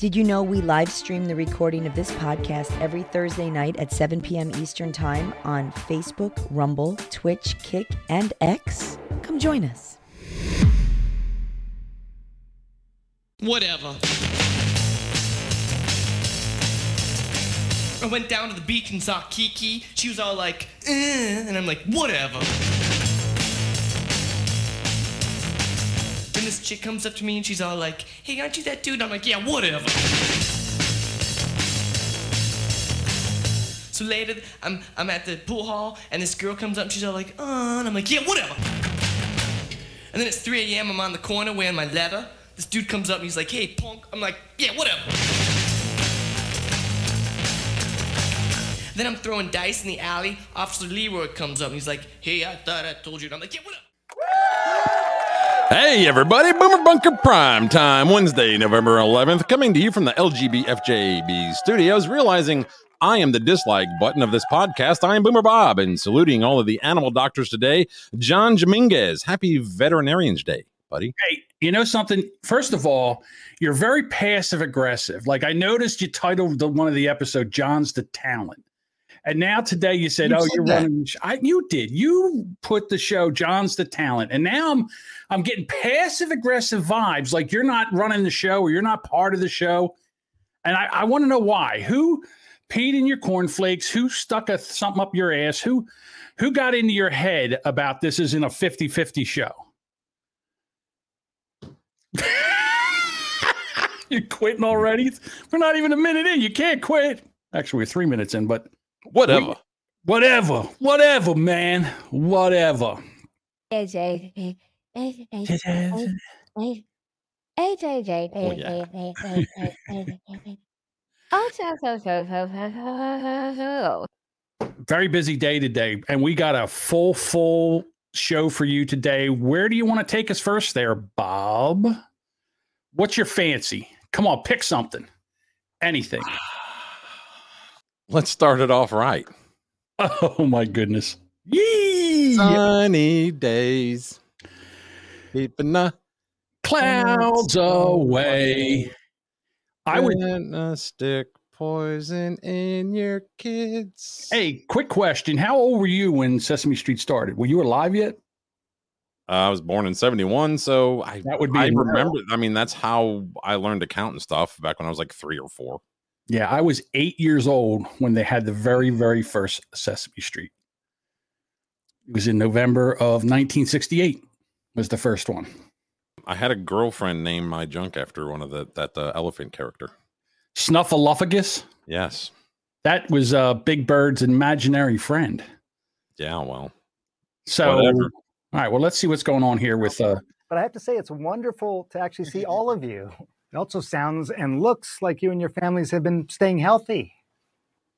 Did you know we live stream the recording of this podcast every Thursday night at 7 p.m. Eastern Time on Facebook, Rumble, Twitch, Kick, and X? Come join us. Whatever. I went down to the beach and saw Kiki. She was all like, eh, and I'm like, whatever. This chick comes up to me and she's all like, hey, aren't you that dude? I'm like, yeah, whatever. So later, I'm, I'm at the pool hall and this girl comes up and she's all like, uh, and I'm like, yeah, whatever. And then it's 3 a.m. I'm on the corner wearing my leather. This dude comes up and he's like, hey, punk. I'm like, yeah, whatever. Then I'm throwing dice in the alley. Officer Leroy comes up and he's like, hey, I thought I told you. And I'm like, yeah, whatever. Hey, everybody, Boomer Bunker Prime Time, Wednesday, November 11th, coming to you from the LGBFJB studios, realizing I am the dislike button of this podcast. I am Boomer Bob, and saluting all of the animal doctors today, John Dominguez. Happy Veterinarians Day, buddy. Hey, you know something? First of all, you're very passive aggressive. Like I noticed you titled the, one of the episode "John's the Talent," and now today you said, You "Oh, said you're that. running." the sh-" I, you did. You put the show "John's the Talent," and now I'm I'm getting passive aggressive vibes. Like you're not running the show or you're not part of the show, and I, I want to know why. Who peed in your cornflakes? Who stuck a something up your ass? Who who got into your head about this isn't a 50-50 show? You're quitting already? We're not even a minute in. You can't quit. Actually, we're three minutes in, but Whatever. whatever, whatever, man, whatever. Very busy day today, and we got a full, full show for you today. Where do you want to take us first, there, Bob? What's your fancy? Come on, pick something, anything. Let's start it off right. Oh my goodness! Yee! Sunny days. Keeping the Clouds away. I would. Gonna stick poison in your kids. Hey, quick question: How old were you when Sesame Street started? Were you alive yet? Uh, I was born in 71, so I That would be I a no. remember. I mean, that's how I learned to count and stuff back when I was like three or four. Yeah, I was eight years old when they had the very, very first Sesame Street. It was in November of 1968. Was the first one. I had a girlfriend name my junk after one of the that uh, elephant character. Snuffleupagus. Yes. That was uh, Big Bird's imaginary friend. Yeah. Well. So, Whatever. all right. Well, let's see what's going on here with. Uh, But I have to say, it's wonderful to actually see all of you. It also sounds and looks like you and your families have been staying healthy.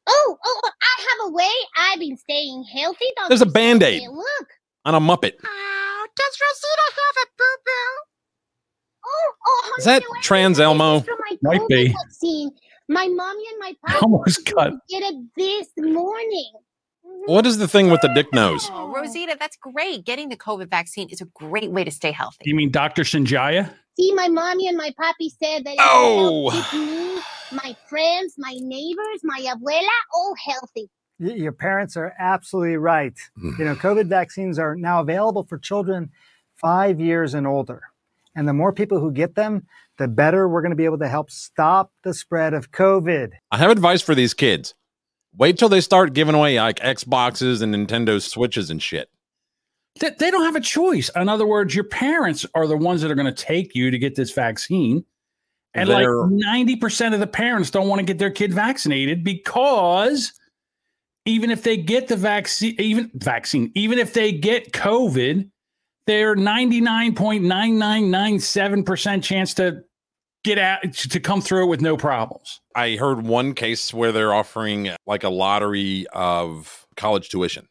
Oh, oh, I have a way. I've been staying healthy. Don't There's a Band-Aid. Look. On a Muppet. Oh, does Rosita have a boo boo? Oh, oh, Is that no, Trans Elmo? this from my Might be. Vaccine. My mommy and my papa Almost cut. did it this morning. What is the thing with the dick mm-hmm. nose? Oh, Rosita, that's great. Getting the COVID vaccine is a great way to stay healthy. you mean Dr. Shinjaya? See, my mommy and my papi said that it Oh. will keep me, my friends, my neighbors, my abuela, all healthy. Y- Your parents are absolutely right. Mm. You know, COVID vaccines are now available for children five years and older. And the more people who get them, the better we're going to be able to help stop the spread of COVID. I have advice for these kids. Wait till they start giving away like Xboxes and Nintendo Switches and shit. They, they don't have a choice. In other words, your parents are the ones that are going to take you to get this vaccine. And They're- like 90% of the parents don't want to get their kid vaccinated because even if they get the vaccine, even vaccine, even if they get COVID, they're 99.9997% chance to get out to come through it with no problems. I heard one case where they're offering like a lottery of college tuition.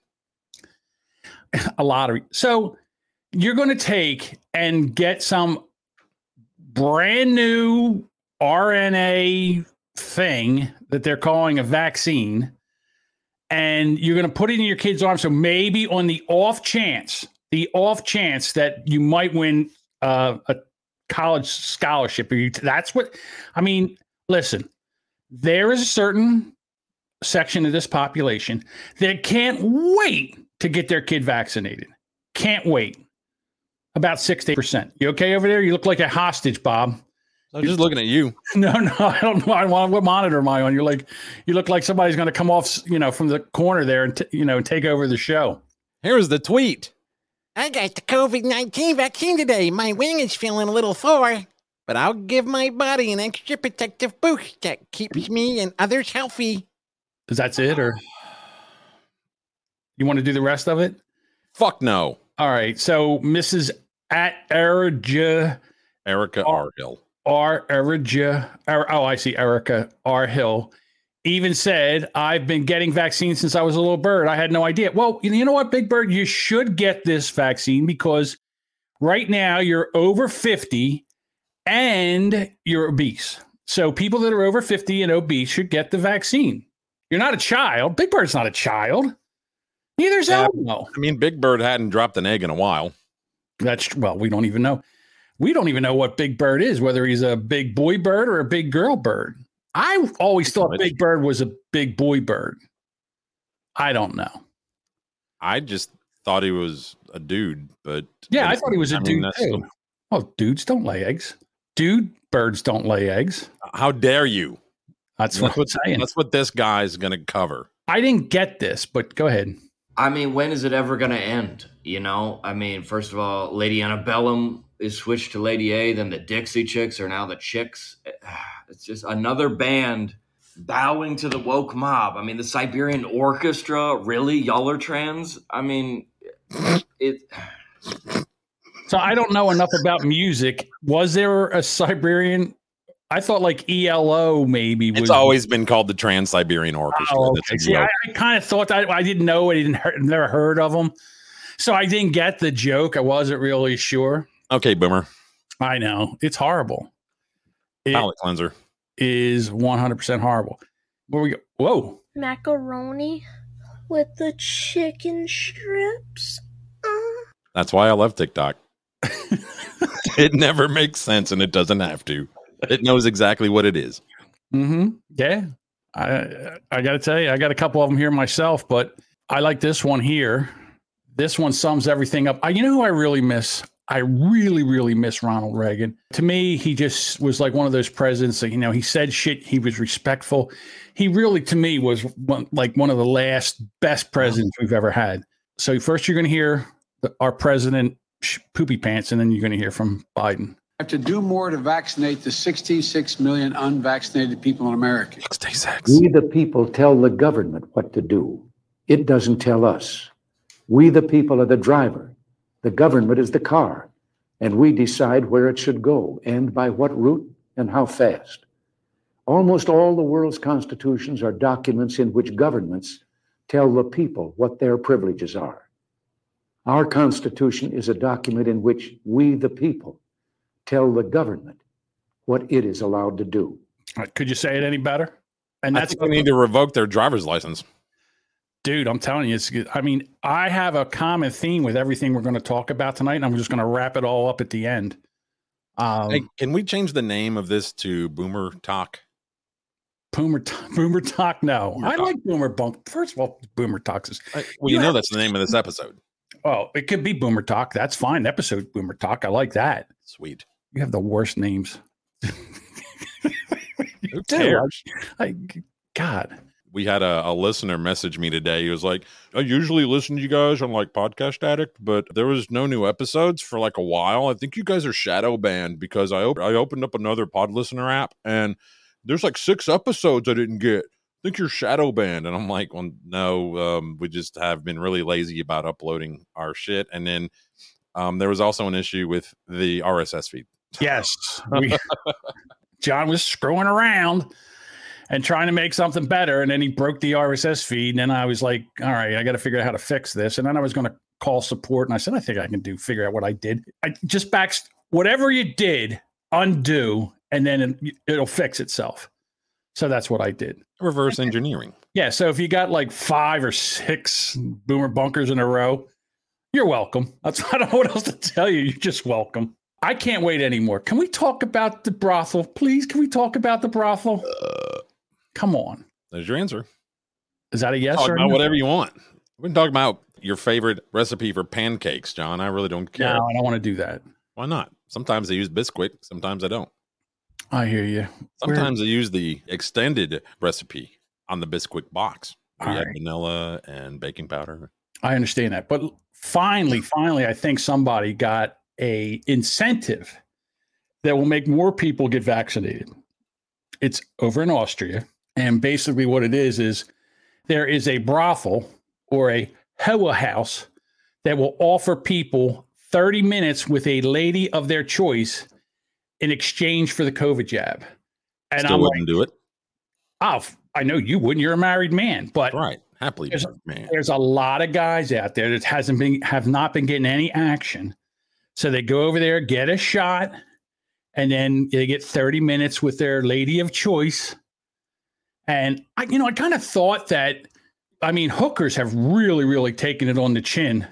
a lottery. So you're going to take and get some brand new RNA thing that they're calling a vaccine, and you're going to put it in your kid's arm. So maybe on the off chance, the off chance that you might win uh, a college scholarship, that's what I mean. listen, there is a certain section of this population that can't wait to get their kid vaccinated. Can't wait. About 60%. You okay over there? You look like a hostage, Bob. I'm just looking at you. No, no, I don't know. I want what monitor am I on? You're like, you look like somebody's going to come off, you know, from the corner there and t- you know take over the show. Here's the tweet. I got the COVID 19 vaccine today. My wing is feeling a little sore, but I'll give my body an extra protective boost that keeps me and others healthy. Is that it, or you want to do the rest of it? Fuck no. All right. So Mrs. At Erja Erica Oh. R. R. Erja. Er, oh, I see. Erica R. Hill even said, I've been getting vaccines since I was a little bird. I had no idea. Well, you know what, Big Bird? You should get this vaccine because right now you're over 50 and you're obese. So people that are over 50 and obese should get the vaccine. You're not a child. Big Bird's not a child. Neither's Yeah. Elmo. I mean, Big Bird hadn't dropped an egg in a while. That's well, we don't even know. We don't even know what Big Bird is, whether he's a big boy bird or a big girl bird. I always thought Big Bird was a big boy bird. I don't know. I just thought he was a dude, but Yeah, I thought he was a I dude that's too. still- Oh, dudes don't lay eggs. Dude birds don't lay eggs. How dare you? That's That's what I'm what, saying. that's what this guy's going to cover. I didn't get this, but go ahead. I mean, when is it ever going to end? You know, I mean, first of all, Lady Antebellum is switched to Lady A, then the Dixie Chicks are now the Chicks. It's just another band bowing to the woke mob. I mean, the Siberian Orchestra, really? Y'all are trans? I mean, it. So I don't know enough about music. Was there a Siberian? I thought like ELO maybe was It's always been called the Trans Siberian Orchestra. Oh, okay. See, I. I kind of thought that I didn't know. I didn't hear, never heard of them, so I didn't get the joke. I wasn't really sure. okay, Boomer. I know it's horrible. It Palate cleanser. is one hundred percent horrible. Where we go? Whoa! macaroni with the chicken strips. Uh. That's why I love TikTok. it never makes sense and it doesn't have to. It knows exactly what it is. Mm-hmm. Yeah, I I got to tell you, I got a couple of them here myself, but I like this one here. This one sums everything up. I, you know who I really miss? I really, really miss Ronald Reagan. To me, he just was like one of those presidents that, you know, he said shit. He was respectful. He really, to me, was one, like one of the last best presidents we've ever had. So first you're going to hear the, our president sh- poopy pants, and then you're going to hear from Biden. Have to do more to vaccinate the 66 million unvaccinated people in America. Stay sex. We, the people, tell the government what to do. It doesn't tell us. We, the people, are the driver. The government is the car. And we decide where it should go and by what route and how fast. Almost all the world's constitutions are documents in which governments tell the people what their privileges are. Our Constitution is a document in which we, the people, tell the government what it is allowed to do. Could you say it any better? And that's think we need to revoke their driver's license. Dude, I'm telling you, it's good. I mean, I have a common theme with everything we're going to talk about tonight, and I'm just going to wrap it all up at the end. Um, Hey, can we change the name of this to Boomer Talk? Boomer, T- Boomer Talk. No, Boomer I Talk. like Boomer Bunk. First of all, Boomer Talks is I- Well, you know that's the name of this episode. oh, it could be Boomer Talk. That's fine. Episode Boomer Talk. I like that. Sweet. You have the worst names. Who cares? I, I- God. we had a, a listener message me today. He was like, I usually listen to you guys on like Podcast Addict, but there was no new episodes for like a while. I think you guys are shadow banned because I, op- I opened up another pod listener app and there's like six episodes I didn't get. I think you're shadow banned. And I'm like, well, no, um, we just have been really lazy about uploading our shit. And then um, there was also an issue with the RSS feed. Yes. We- John was screwing around and trying to make something better. And then he broke the RSS feed. And then I was like, all right, I got to figure out how to fix this. And then I was going to call support. And I said, I think I can do figure out what I did. I just back whatever you did, undo, and then it, it'll fix itself. So that's what I did. Reverse engineering. Yeah. So if you got like five or six boomer bunkers in a row, you're welcome. That's I don't know what else to tell you. You're just welcome. I can't wait anymore. Can we talk about the brothel, please? Can we talk about the brothel? Uh, Come on. There's your answer. Is that a yes Talk or about no? whatever you want. We've been talking about your favorite recipe for pancakes, John. I really don't care. No, I don't want to do that. Why not? Sometimes I use Bisquick, sometimes I don't. I hear you. Where- Sometimes I use the extended recipe on the Bisquick box. where you All right. vanilla and baking powder. I understand that. But finally, finally, I think somebody got a incentive that will make more people get vaccinated. It's over in Austria. And basically what it is is there is a brothel or a Hoa house that will offer people 30 minutes with a lady of their choice in exchange for the COVID jab. And I'm like, wouldn't do it. oh, I know you wouldn't. You're a married man, but Right. Happily, There's- married man. there's a lot of guys out there that hasn't been have not been getting any action. So they go over there, get a shot, and then they get 30 minutes with their lady of choice. And I, you know, I kind of thought that, I mean, hookers have really, really taken it on the chin,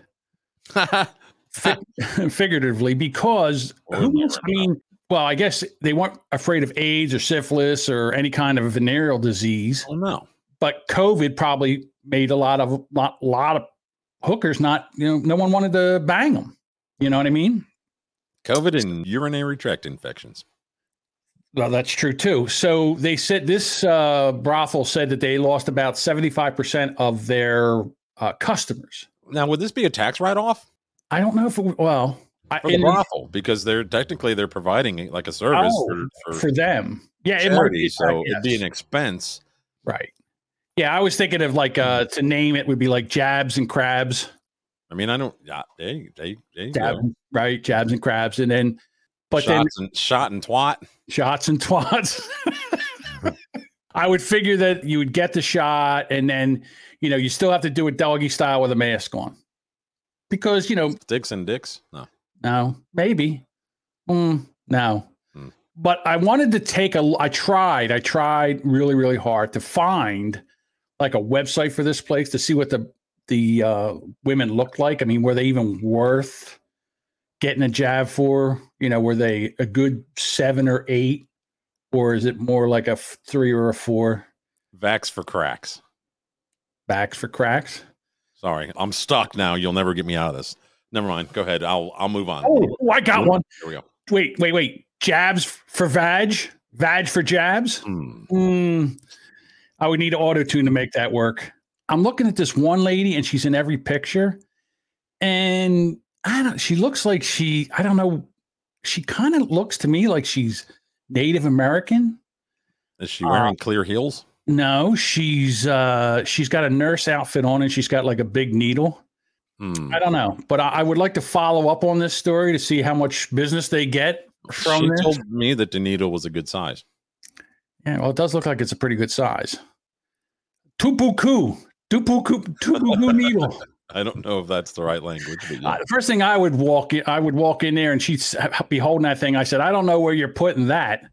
fi- figuratively, because oh, who wants, I mean, well, I guess they weren't afraid of AIDS or syphilis or any kind of venereal disease Oh no. but COVID probably made a lot of lot, lot of hookers not you know no one wanted to bang them. You know what I mean? COVID and urinary tract infections. Well, that's true too. So they said this uh, brothel said that they lost about seventy five percent of their uh, customers. Now, would this be a tax write off I don't know if it, well I, for the in- brothel? Because they're technically they're providing like a service Oh, for, for, for them. Yeah, it might be, so it'd be an expense. right. Yeah, I was thinking of like uh, to name it would be like jabs and crabs. I mean, I don't. Yeah, they they they Jab, go. right? Jabs and crabs, and then but shots then and shot and twat. shots and twats. I would figure that you would get the shot and then, you know, you still have to do it doggy style with a mask on. Because, you know, Dicks and dicks. No. no, maybe. Mm, no. Hmm. But I wanted to take a I tried, I tried really, really hard to find like a website for this place to see what the the uh, women looked like. I mean, were they even worth getting a jab for? You know, were they a good seven or eight, or is it more like a three or a four? Vax for cracks. Vax for cracks. Sorry, I'm stuck now. You'll never get me out of this. Never mind. Go ahead. I'll I'll move on. Oh, oh, I got one. Here we go. Wait, wait, wait. Jabs for vag, vag for jabs. Hmm. Mm, I would need to auto tune to make that work. I'm looking at this one lady, and she's in every picture, and I don't. She looks like she. I don't know. She kind of looks to me like she's Native American. Is she wearing Uh, clear heels? No, she's uh she's got a nurse outfit on, and she's got like a big needle. Hmm. I don't know, but I, I would like to follow up on this story to see how much business they get from She this. told me that the needle was a good size. Yeah, well, it does look like it's a pretty good size. Tupuku, tupuku, tupuku needle. I don't know if that's the right language, but yeah. Uh, the first thing I would walk in, I would walk in there and she'd be holding that thing. I said, I don't know where you're putting that,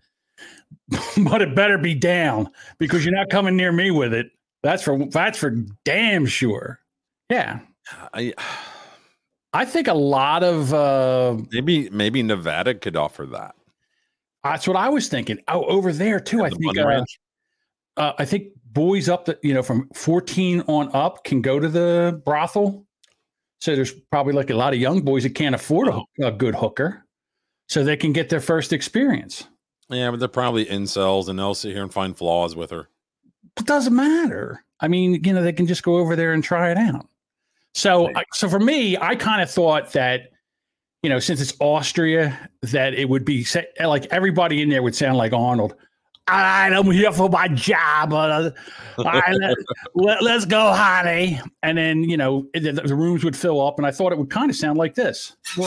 but it better be down because you're not coming near me with it. That's for that's for damn sure. Yeah, I I think a lot of uh, maybe maybe Nevada could offer that. that's what I was thinking. Oh, over there too. I The think uh, uh, I think boys up that you know from 14 on up can go to the brothel. So there's probably like a lot of young boys that can't afford a, a good hooker, so they can get their first experience. Yeah, but they're probably incels, and they'll sit here and find flaws with her. It doesn't matter. I mean, you know, they can just go over there and try it out. So, I, so for me, I kind of thought that, you know, since it's Austria, that it would be like everybody in there would sound like Arnold. All right, I'm here for my job. Uh, all right, let, let, us go, honey. And then, you know, it, the, the rooms would fill up, and I thought it would kind of sound like this. Hi,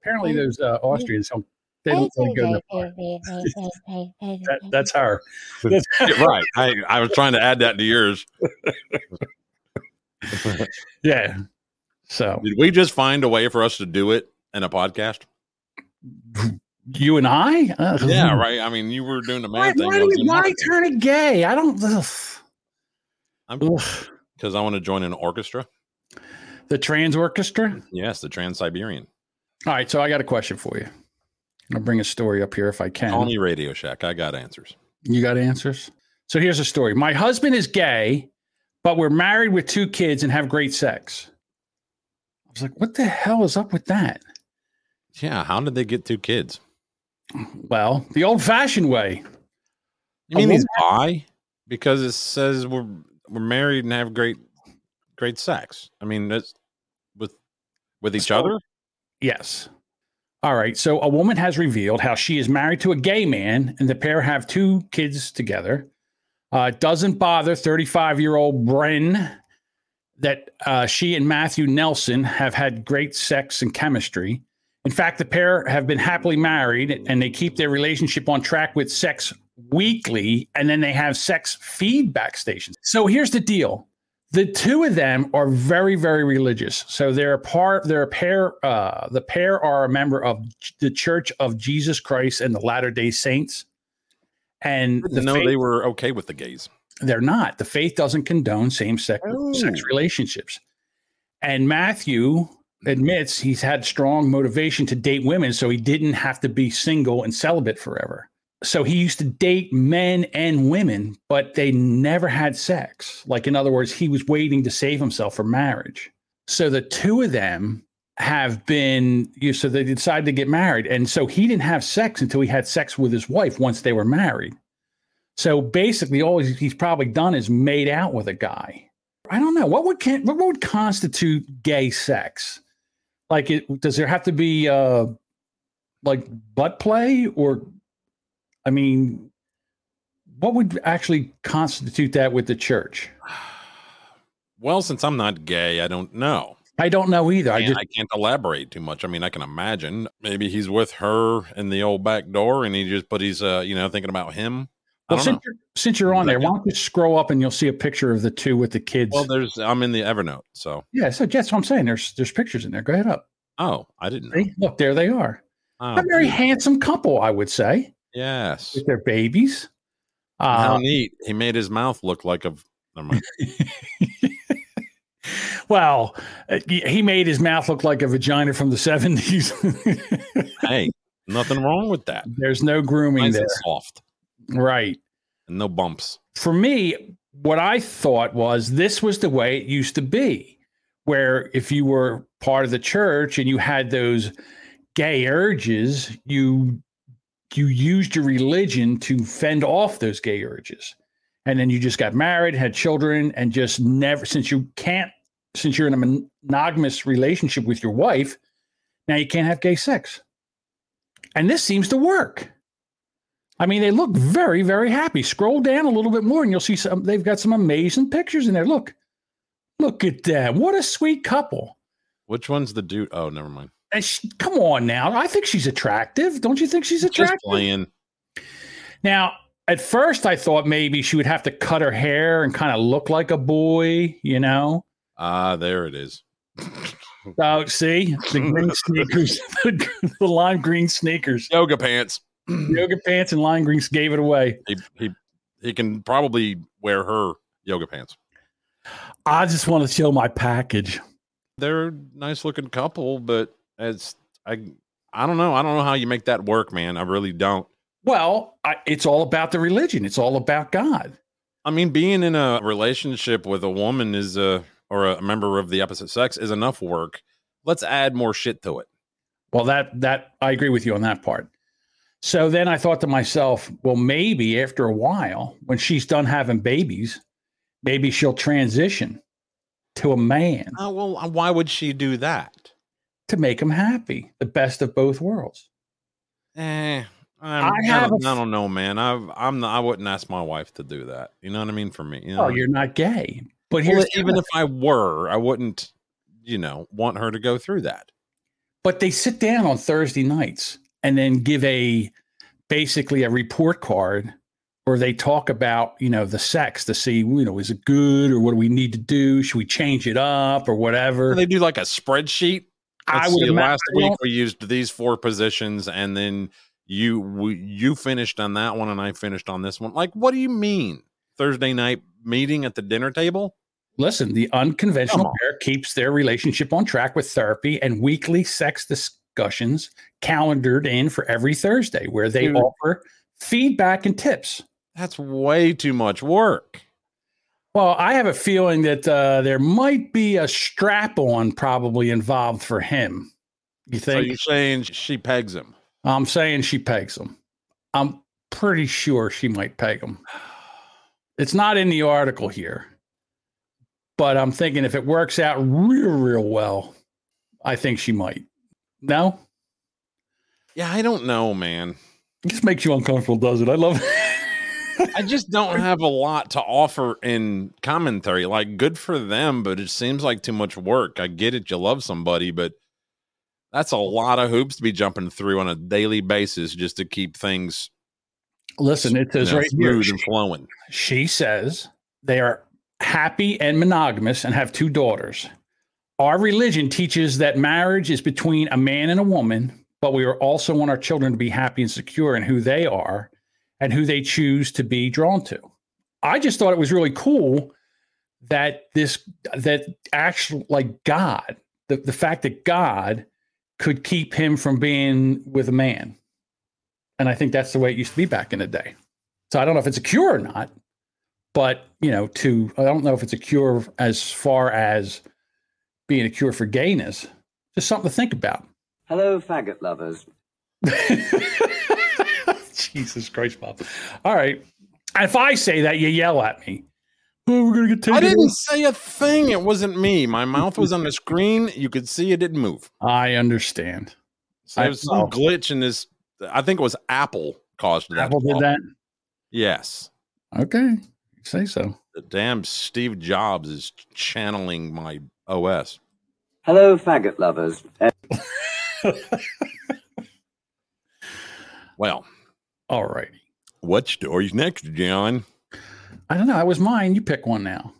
Apparently, those uh, Austrians they don't really go that far. That, that's her. That's right. I, I was trying to add that to yours. yeah. So Did we just find a way for us to do it in a podcast? You and I? Ugh. Yeah, right. I mean, you were doing the Why, math thing. why, I do was we, in why turn it gay? I don't. ugh. because I want to join an orchestra. The trans orchestra? Yes, the Trans Siberian. All right, so I got a question for you. I'll bring a story up here if I can. Call me Radio Shack. I got answers. You got answers? So here's a story. My husband is gay, but we're married with two kids and have great sex. I was like, what the hell is up with that? Yeah, how did they get two kids? Well, the old fashioned way. You mean he's bi? Because it says we're we're married and have great great sex. I mean, that's with with each So- other. Yes. All right. So a woman has revealed how she is married to a gay man and the pair have two kids together. Uh, doesn't bother 35 year old Bren that uh, she and Matthew Nelson have had great sex and chemistry. In fact, the pair have been happily married and they keep their relationship on track with sex weekly and then they have sex feedback stations. So here's the deal the two of them are very very religious. So they're a part they're a pair uh the pair are a member of the church of jesus christ and the latter day saints. And the no, faith- they were okay with the gays. they're not. The faith doesn't condone same-sex sex Oh. relationships. And matthew admits he's had strong motivation to date women so he didn't have to be single and celibate forever so he used to date men and women but they never had sex. Like in other words he was waiting to save himself for marriage. So the two of them have been you so they decided to get married. And so he didn't have sex until he had sex with his wife once they were married. So basically all he's, probably done is made out with a guy. I don't know. What would can, what would constitute gay sex? Like it does there have to be uh like butt play or i mean what would actually constitute that with the church Well, since I'm not gay, I don't know. i don't know either i just I can't elaborate too much. I mean, I can imagine maybe he's with her in the old back door, and he just, but he's, uh, you know, thinking about him. Well, since know. you're, since you're on there why don't you scroll up and you'll see a picture of the two with the kids Well, there's, I'm in the Evernote, so. yeah so that's what i'm saying there's there's pictures in there go ahead up Oh, I didn't know. See? look there they are Oh, a very beautiful. handsome couple i would say Yes. with their babies How uh, neat. He made his mouth look like a. Well uh, he he made his mouth look like a vagina from the 70s hey, nothing wrong with that. there's no grooming Nice there soft, right and no bumps. for me, what I thought was this was the way it used to be, where if you were part of the church and you had those gay urges, you you used your religion to fend off those gay urges. And then you just got married, had children, and just never since you can't since you're in a monogamous relationship with your wife, now you can't have gay sex. And this seems to work. I mean, they look very, very happy. Scroll down a little bit more and you'll see some, they've got some amazing pictures in there. Look, look at that. What a sweet couple. Which one's the dude? Oh, never mind. And she, come on now. I think she's attractive. Don't you think she's attractive? Just playing. Now, at first, I thought maybe she would have to cut her hair and kind of look like a boy, you know? Ah, there it is. Oh, see the green sneakers, the, the lime green sneakers, Yoga pants. yoga pants, and lime greens gave it away. He he he can probably wear her yoga pants. I just want to show my package. They're a nice looking couple, but it's I I don't know. I don't know how you make that work, man. I really don't. Well, I, it's all about the religion. It's all about God. I mean, being in a relationship with a woman is a or a member of the opposite sex is enough work. Let's add more shit to it. Well, that that I agree with you on that part. So then I thought to myself, well, maybe after a while, when she's done having babies, maybe she'll transition to a man Oh well, why would she do that? To make him happy, the best of both worlds. Eh, I'm, I I, don't, a I don't know, man. I've, I'm not, I wouldn't ask my wife to do that. You know what I mean? For me, you know Oh, what I you're not gay. But Well, here's even if I were, I wouldn't, you know, want her to go through that. but they sit down on Thursday nights and then give a basically a report card where they talk about, you know, the sex to see, you know, is it good or what do we need to do? Should we change it up or whatever? They do like a spreadsheet. I Let's would see, last week we used these four positions, and then you we, you finished on that one, and I finished on this one. Like, what do you mean Thursday night meeting at the dinner table? Listen, the unconventional pair keeps their relationship on track with therapy and weekly sex discussions calendared in for every Thursday, where they Dude. offer feedback and tips. That's way too much work. Well, I have a feeling that uh, there might be a strap on probably involved for him. You think? So you're saying she pegs him? I'm saying she pegs him. I'm pretty sure she might peg him. It's not in the article here, but I'm thinking if it works out real, real well, I think she might. No, Yeah, I don't know, man. it just makes you uncomfortable, does it? I love it. I just don't have a lot to offer in commentary. Like, good for them, but it seems like too much work. I get it, you love somebody, but that's a lot of hoops to be jumping through on a daily basis just to keep things Listen, it says you know, right here. smooth and flowing. She says they are happy and monogamous and have two daughters. Our religion teaches that marriage is between a man and a woman, but we are also want our children to be happy and secure in who they are and who they choose to be drawn to. I just thought it was really cool that this that actual like God, the, the fact that God could keep him from being with a man. And I think that's the way it used to be back in the day. So I don't know if it's a cure or not, but you know, to I don't know if it's a cure as far as being a cure for gayness. Just something to think about. Hello, faggot lovers. Jesus Christ, Bob. All right. If I say that, you yell at me. Oh, we're gonna get taken. I didn't off. say a thing. It wasn't me. My mouth was on the screen. You could see it didn't move. I understand. So I there was some know. glitch in this. I think it was Apple caused that. Apple did that. Yes. Okay. Say so. The damn Steve Jobs is channeling my OS. Hello, faggot lovers. Well, all right. what story's next, John? I don't know. That was mine. You pick one now.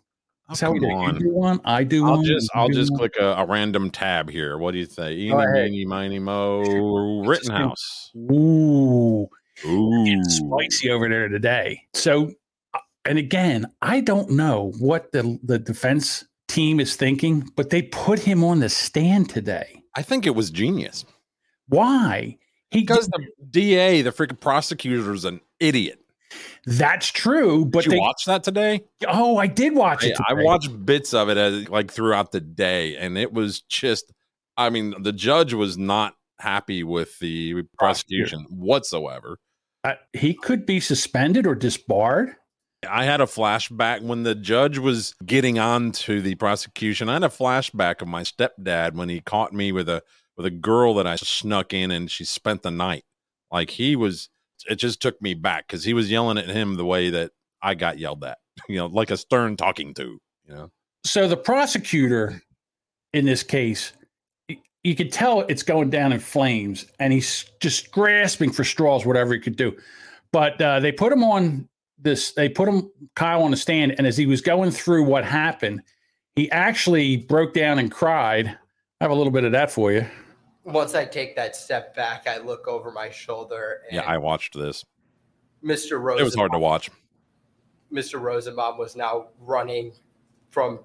That's how we do. Oh, it. on. You do one. I do I'll one. just I'll do just one. click a, a random tab here. What do you say? Eeny, Go ahead. meeny, miny, mo, Rittenhouse. Ooh. Ooh. spicy over there today. So, uh, and again, I don't know what the the defense team is thinking, but they put him on the stand today. I think it was genius. Why? Because the DA, the freaking prosecutor, is an idiot. That's true, but Did you they, watch that today? Oh, I did watch I, it. I watched bits of it as like throughout the day, and it was just. I mean, the judge was not happy with the prosecution whatsoever. Uh, he could be suspended or disbarred. I had a flashback when the judge was getting on to the prosecution. I had a flashback of my stepdad when he caught me with a with a girl that I snuck in and she spent the night. Like he was it just took me back because he was yelling at him the way that I got yelled at. You know, like a stern talking to, you know. So the prosecutor in this case, you could tell it's going down in flames, and he's just grasping for straws, whatever he could do. But uh, they put him on this. They put him Kyle on the stand, and as he was going through what happened, he actually broke down and cried. I have a little bit of that for you. Once I take that step back, I look over my shoulder and Yeah, I watched this. Mr. Rosenbaum, It was hard to watch. Mr. Rosenbaum was now running from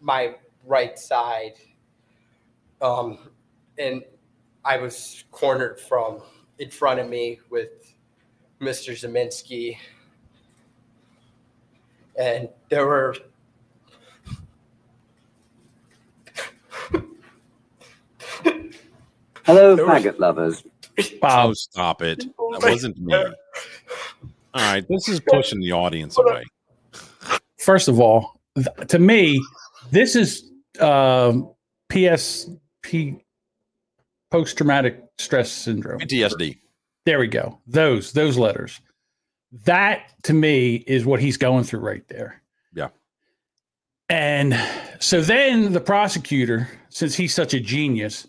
my right side. Um, and I was cornered from in front of me with Mr. Ziminski. And there were hello, faggot lovers. Oh, stop it. That wasn't me. All right, this is pushing the audience away. First of all, th- to me, this is um, PSP, post traumatic stress syndrome. PTSD. There we go. Those those letters. That to me is what he's going through right there. Yeah. And so then the prosecutor, since he's such a genius,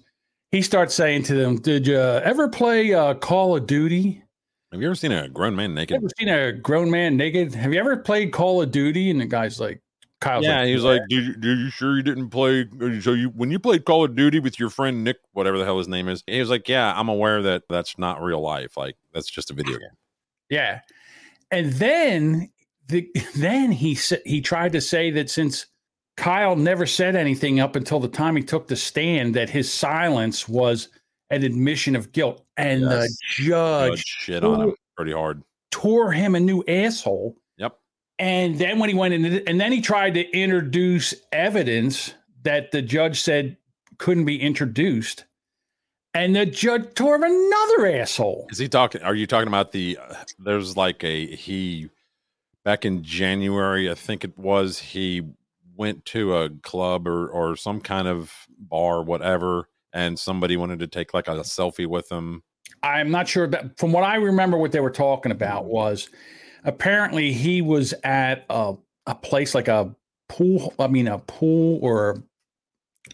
he starts saying to them, "Did you ever play uh, Call of Duty? Have you ever seen a grown man naked? Ever seen a grown man naked? Have you ever played Call of Duty?" And the guy's like, Kyle's yeah, like, he was like, "Did you, did you sure you didn't play? So you when you played Call of Duty with your friend Nick, whatever the hell his name is?" He was like, "Yeah, I'm aware that that's not real life. Like that's just a video game." Yeah. And then the then he said he tried to say that since Kyle never said anything up until the time he took the stand, that his silence was an admission of guilt. And Yes. the judge Judge shit on him pretty hard. tore him a new asshole. Yep. And then when he went in, and then he tried to introduce evidence that the judge said couldn't be introduced. And the judge tore him another asshole. Is he talking? Are you talking about the? Uh, there's like a he back in January, I think it was. He went to a club or or some kind of bar, whatever, and somebody wanted to take like a selfie with him. I'm not sure about from what I remember what they were talking about mm-hmm. was apparently he was at a, a place like a pool I mean a pool or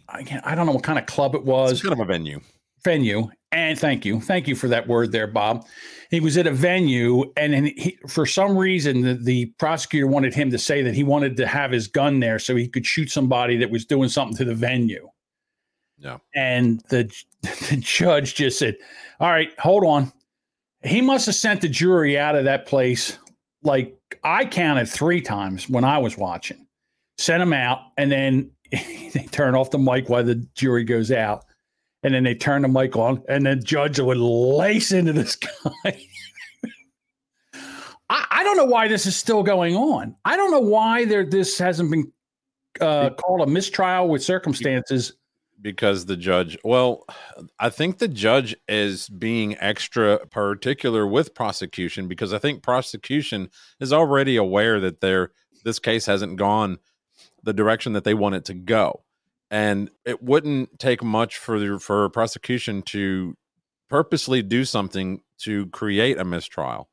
I can't, I don't know what kind of club it was It's kind of a venue. Venue and thank you thank you for that word there Bob he was at a venue and he, for some reason the, the prosecutor wanted him to say that he wanted to have his gun there so he could shoot somebody that was doing something to the venue Yeah. and the the judge just said, "All right, hold on." He must have sent the jury out of that place like I counted three times when I was watching. Sent them out, and then they turn off the mic while the jury goes out, and then they turn the mic on, and then judge would lace into this guy. I, I don't know why this is still going on. I don't know why there this hasn't been uh, called a mistrial with circumstances. because the judge well i think the judge is being extra particular with prosecution because i think prosecution is already aware that their this case hasn't gone the direction that they want it to go and it wouldn't take much for the, for prosecution to purposely do something to create a mistrial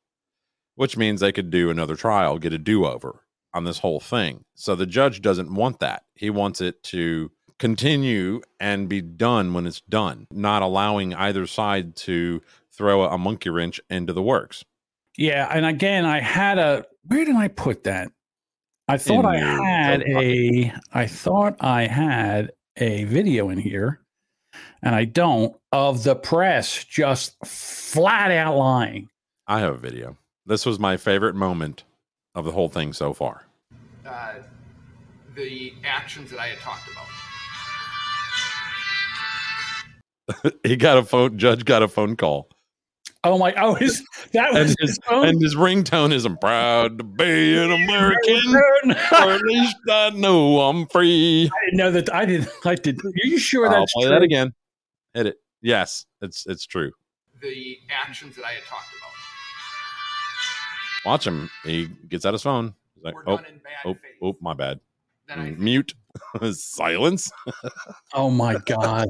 which means they could do another trial get a do-over on this whole thing so the judge doesn't want that he wants it to continue and be done when it's done, not allowing either side to throw a monkey wrench into the works. Yeah, and again, I had a where did I put that? I thought I had a I thought I had a video in here, and I don't of the press just flat out lying. I have a video. This was my favorite moment of the whole thing so far. uh, the actions that I had talked about. he got a phone. Judge got a phone call, Oh my! Oh, his that was and his, his phone. and his ringtone is "I'm proud to be an American, or at least I know I'm free." I didn't know that. I didn't. I did. Are you sure I'll that's play true? that again. Hit it. Yes, it's it's true. The actions that I had talked about. Watch him. He gets out his phone. He's like, "Oh, oh, oh, my bad." Mm, Mute. Silence. Oh my god,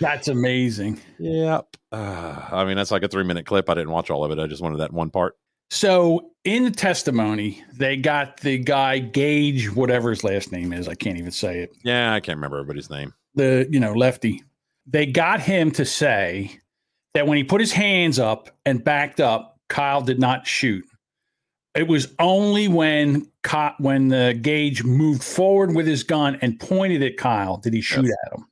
that's amazing. Yep. Uh, I mean, that's like a three minute clip. I didn't watch all of it. I just wanted that one part. So in the testimony, they got the guy Gaige, whatever his last name is. I can't even say it. Yeah, I can't remember everybody's name. the you know lefty they got him to say that when he put his hands up and backed up kyle did not shoot it was only when Ky- when the Gaige moved forward with his gun and pointed at kyle did he shoot Yes. at him Yep.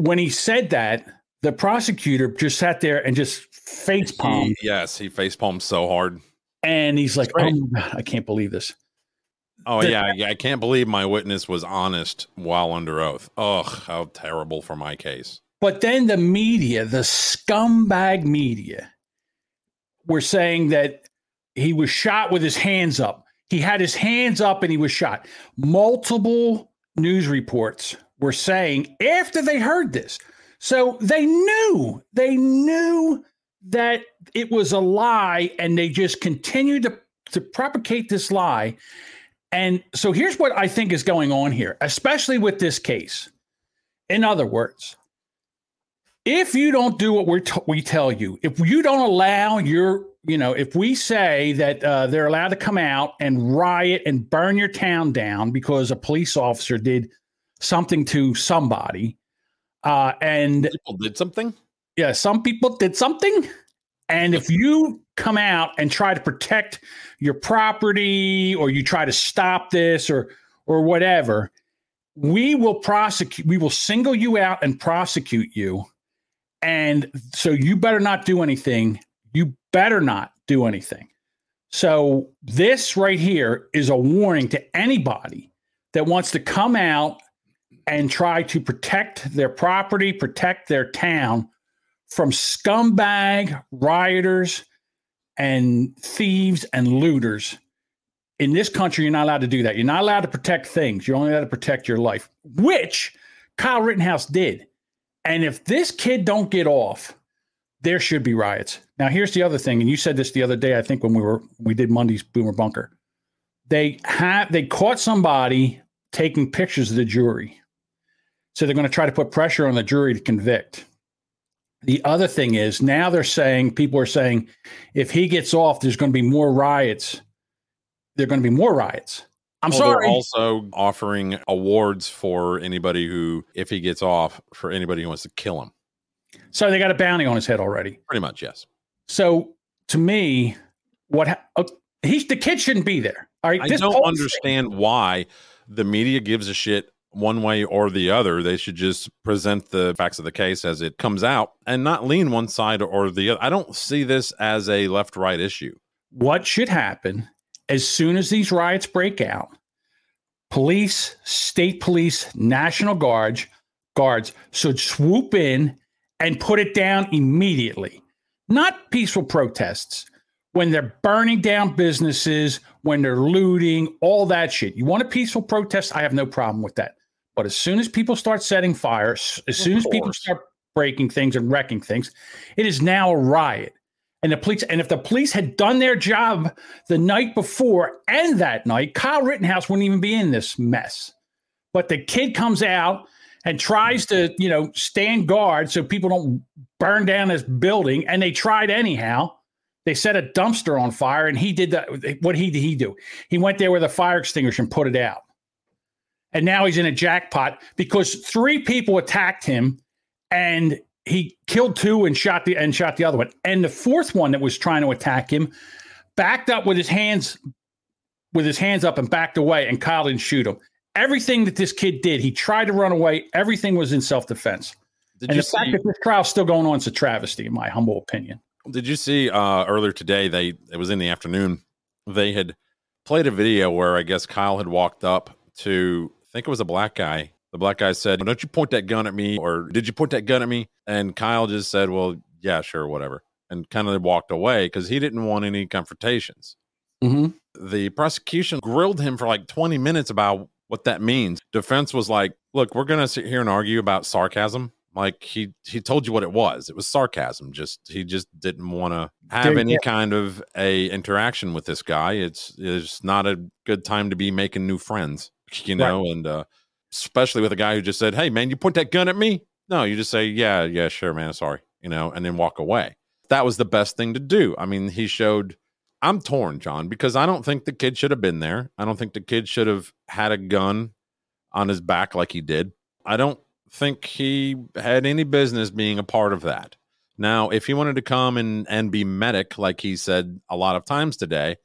When he said that the prosecutor just sat there and just face palmed yes, he face palmed so hard. and he's like oh my god i can't believe this Oh The- yeah, yeah. I can't believe my witness was honest while under oath. Ugh, how terrible for my case. But then the media, the scumbag media, were saying that he was shot with his hands up. He had his hands up and he was shot. Multiple news reports were saying after they heard this. So they knew, they knew that it was a lie and they just continued to, to propagate this lie. And so here's what I think is going on here, especially with this case. In other words, if you don't do what we're t- we tell you, if you don't allow your, you know, if we say that uh, they're allowed to come out and riot and burn your town down because a police officer did something to somebody, uh, and People did something. yeah, some people did something, And if you come out and try to protect your property or you try to stop this or or whatever, we will prosecute we will single you out and prosecute you. And so you better not do anything. You better not do anything. So this right here is a warning to anybody that wants to come out and try to protect their property, protect their town from scumbag rioters and thieves and looters. In this country, you're not allowed to do that. You're not allowed to protect things. You're only allowed to protect your life, which Kyle Rittenhouse did. And if this kid don't get off, there should be riots. Now, here's the other thing, and you said this the other day, I think when we were we did Monday's Boomer Bunker. They have they caught somebody taking pictures of the jury. So they're going to try to put pressure on the jury to convict. The other thing is now they're saying people are saying if he gets off, there's going to be more riots. There are going to be more riots. I'm Well, sorry. They're also offering awards for anybody who, if he gets off, for anybody who wants to kill him. so they got a bounty on his head already. Pretty much, yes. So to me, what ha- uh, he's the kid shouldn't be there. All right, I this don't understand why the media gives a shit one way or the other. They should just present the facts of the case as it comes out and not lean one side or the other. I don't see this as a left right issue. what should happen as soon as these riots break out police state police national guards guards should swoop in and put it down immediately not peaceful protests when they're burning down businesses when they're looting all that shit you want a peaceful protest i have no problem with that but as soon as people start setting fires as soon as people start breaking things and wrecking things it is now a riot and the police, and if the police had done their job the night before and that night, Kyle Rittenhouse wouldn't even be in this mess. But the kid comes out and tries to, you know, stand guard so people don't burn down this building. And they tried anyhow. They set a dumpster on fire, and he did that. What he did he do? He went there with a fire extinguisher and put it out. And now he's in a jackpot because three people attacked him, and he killed two and shot the and shot the other one. And the fourth one that was trying to attack him backed up with his hands with his hands up and backed away, and Kyle didn't shoot him. Everything that this kid did, he tried to run away. Everything was in self defense. Did And you the fact see- that this trial's still going on is a travesty, in my humble opinion. Did you see uh, earlier today? They it was in the afternoon. They had played a video where I guess Kyle had walked up to think it was a black guy. The black guy said, "Don't you point that gun at me?" Or "Did you point that gun at me?" And Kyle just said, "Well, yeah, sure, whatever," and kind of walked away because he didn't want any confrontations. Mm-hmm. The prosecution grilled him for like 20 minutes about what that means. Defense was like, "Look, we're going to sit here and argue about sarcasm." Like he he told you what it was. It was sarcasm. Just he just didn't want to have any kind of a interaction with this guy. It's it's not a good time to be making new friends, you know, and uh especially with a guy who just said, "Hey man, you point that gun at me?" No, you just say, "Yeah, yeah, sure, man, sorry," you know, and then walk away. That was the best thing to do. I mean, he showed I'm torn, John, because I don't think the kid should have been there. I don't think the kid should have had a gun on his back like he did. I don't think he had any business being a part of that. Now, if he wanted to come and and be medic like he said a lot of times today,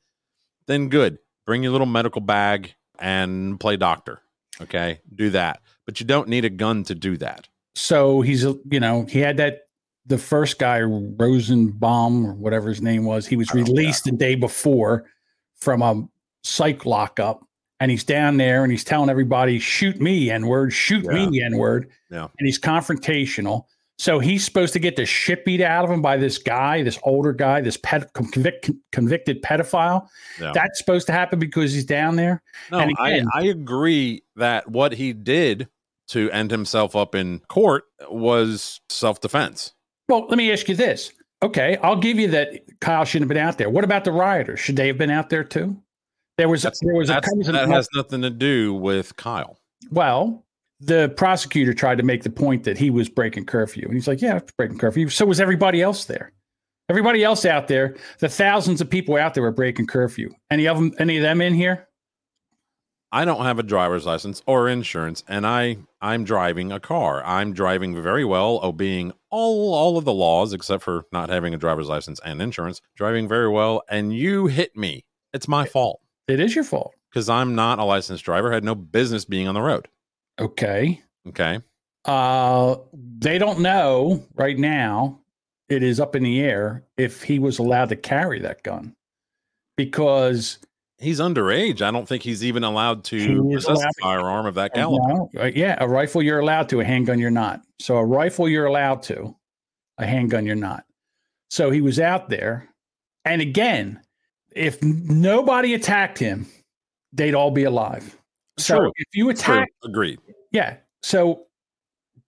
then good. Bring your little medical bag and play doctor. Okay? Do that. But you don't need a gun to do that. So he's, a- you know, he had that. The first guy, Rosenbaum or whatever his name was, he was released the day before from a psych lockup, and he's down there and he's telling everybody, "Shoot me, N word! Shoot me, N word!" Yeah. And he's confrontational. So he's supposed to get the shit beat out of him by this guy, this older guy, this ped- convict, convicted pedophile. That's supposed to happen because he's down there. No, and I, again, I agree that what he did to end himself up in court was self defense. Well, let me ask you this. Okay, I'll give you that Kyle shouldn't have been out there. What about the rioters? Should they have been out there too? There was there was a that has nothing to do with Kyle. well, the prosecutor tried to make the point that he was breaking curfew, and he's like, "Yeah, breaking curfew." So was everybody else there. Everybody else out there, the thousands of people out there were breaking curfew. Any of them? Any of them in here? I don't have a driver's license or insurance, and I I'm driving a car. I'm driving very well, obeying all all of the laws except for not having a driver's license and insurance. Driving very well, and you hit me. It's my fault. It is your fault because I'm not a licensed driver. Had no business being on the road. Okay. Okay. Uh, they don't know right now. It is up in the air if he was allowed to carry that gun because he's underage. I don't think he's even allowed to possess allowed a firearm of that caliber. No, uh, yeah, a rifle you're allowed to, a handgun you're not. So a rifle you're allowed to, a handgun you're not. So he was out there, and again, if nobody attacked him, they'd all be alive. So True. if you attack, True. Agreed. yeah. So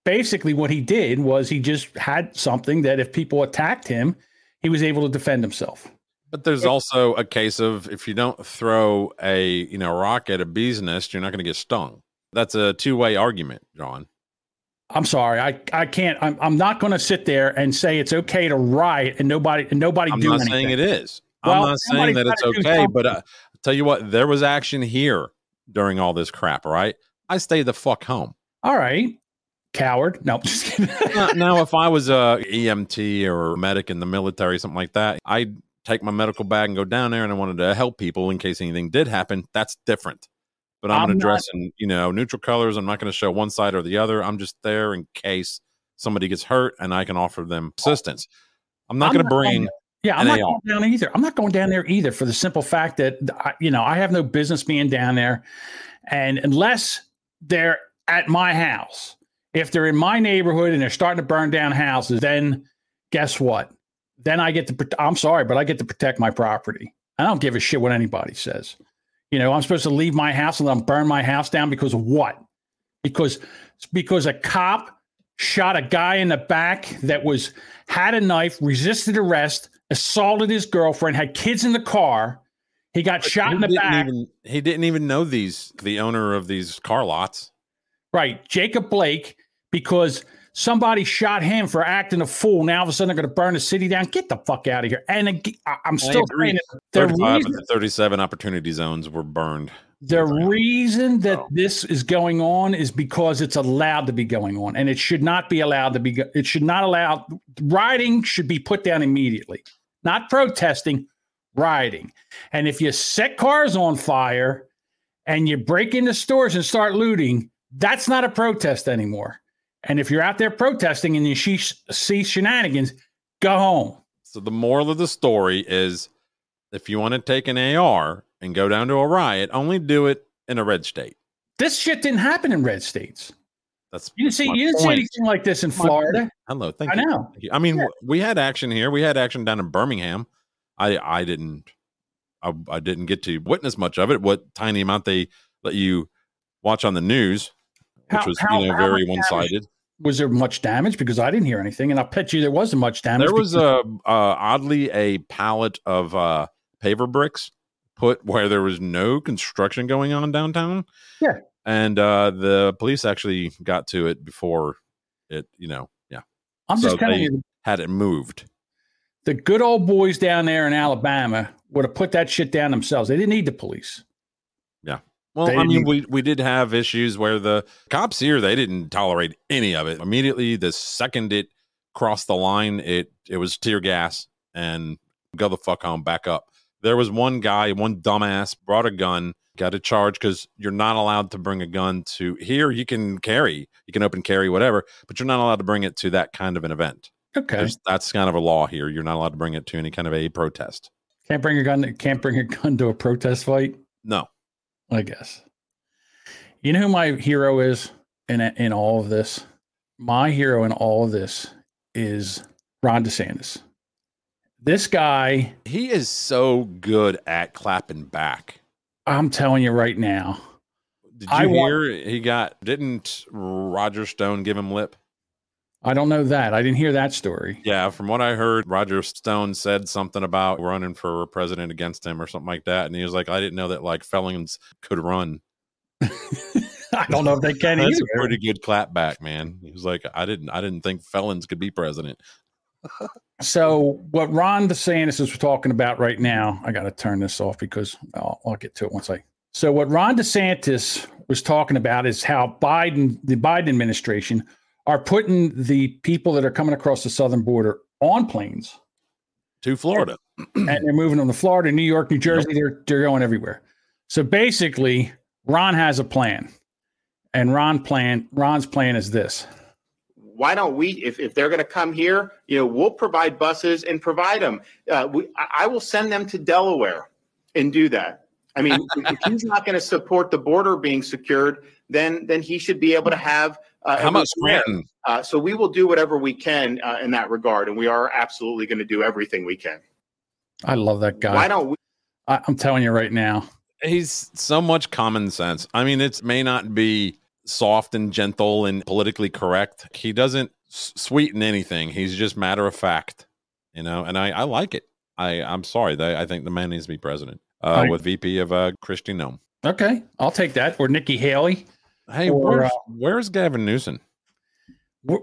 basically, what he did was he just had something that if people attacked him, he was able to defend himself. But there's also a case of if you don't throw a you know rock at a bee's nest, you're not going to get stung. That's a two way argument, John. I'm sorry, I I can't. I'm I'm not going to sit there and say it's okay to riot and nobody and nobody I'm do not anything. saying it is. Well, I'm not saying that it's gotta do okay, but uh. I'll tell you what, there was action here during all this crap. right? I stay the fuck home. All right, coward. No, just kidding. now, now, if I was a EMT or a medic in the military, something like that, I'd take my medical bag and go down there, and I wanted to help people in case anything did happen. That's different. But I'm, I'm going to dress in you know neutral colors. I'm not going to show one side or the other. I'm just there in case somebody gets hurt, and I can offer them assistance. I'm not going to bring. Yeah, I'm not going down either. I'm not going down there either for the simple fact that I- you know I have no business being down there, and unless they're at my house, if they're in my neighborhood and they're starting to burn down houses, then guess what? Then I get to. I'm sorry, but I get to protect my property. I don't give a shit what anybody says. You know, I'm supposed to leave my house and then burn my house down because of what? Because because a cop shot a guy in the back that was had a knife, resisted arrest, assaulted his girlfriend, had kids in the car. He got shot He in the back. even- he didn't even know these the owner of these car lots. Right, Jacob Blake, because somebody shot him for acting a fool. Now all of a sudden they're going to burn the city down. Get the fuck out of here! And I- I'm I still agree. saying that 35 reason, of the 37 opportunity zones were burned. The reason that oh. this is going on is because it's allowed to be going on, and it should not be allowed to be. go- It should not allow rioting. Should be put down immediately. Not protesting, rioting. And if you set cars on fire and you break into stores and start looting, that's not a protest anymore. And if you're out there protesting and you see, see shenanigans, go home. So the moral of the story is if you want to take an AR and go down to a riot, only do it in a red state. This shit didn't happen in red states. That's You didn't see you didn't see anything like this in Florida. Hello, thank I you. know. Thank you. I mean, w- we had action here. We had action down in Birmingham. I I didn't I, I didn't get to witness much of it. What tiny amount they let you watch on the news, which How- was how- you know very one sided. Was there much damage? Because I didn't hear anything, and I bet you there wasn't much damage. There was a uh, oddly a pallet of uh, paver bricks put where there was no construction going on downtown. Yeah. and uh, the police actually got to it before it. You know, yeah. I'm just telling you, had it moved. the good old boys down there in Alabama would have put that shit down themselves. They didn't need the police. Yeah. Well, I mean, we we did have issues where the cops here they didn't tolerate any of it. Immediately, the second it crossed the line, it it was tear gas and go the fuck home, back up. There was one guy, one dumbass, brought a gun, got a charge because you're not allowed to bring a gun to here. You can carry, you can open carry, whatever, but you're not allowed to bring it to that kind of an event. Okay. There's- that's kind of a law here. You're not allowed to bring it to any kind of a protest. Can't bring a gun. Can't bring a gun to a protest fight. No. I guess. You know who my hero is in in all of this? My hero in all of this is Ron DeSantis. This guy, He is so good at clapping back. I'm telling you right now. Did you I want- hear he got didn't Roger Stone give him lip? I don't know that. I didn't hear that story. Yeah, from what I heard, Roger Stone said something about running for president against him or something like that. And he was like, I didn't know that like felons could run. I don't know if they can That's either. a pretty good clap back, man. He was like, I didn't I didn't think felons could be president. So what Ron DeSantis is talking about right now, I got to turn this off because I'll, I'll get to it once I So what Ron DeSantis was talking about is how Biden, the Biden administration, are putting the people that are coming across the southern border on planes to Florida, and they're moving them to Florida, New York, New Jersey. They're they're going everywhere. So basically, Ron has a plan, and Ron plan Ron's plan is this. Why don't we if, if they're going to come here you know we'll provide buses and provide them uh, we, I, I will send them to delaware and do that i mean if he's not going to support the border being secured then then he should be able to have uh, How about. Scranton? uh, so we will do whatever we can uh, in that regard and we are absolutely going to do everything we can I love that guy. why don't we I, I'm telling you right now. He's so much common sense. I mean, it may not be soft and gentle and politically correct. He doesn't sweeten anything. He's just matter of fact, you know. And I, I like it. I, I'm sorry. I think the man needs to be president uh, with VP of uh, Kristi Noem. Okay, I'll take that. Or Nikki Haley. Hey, Or, where's, uh, where's Gavin Newsom?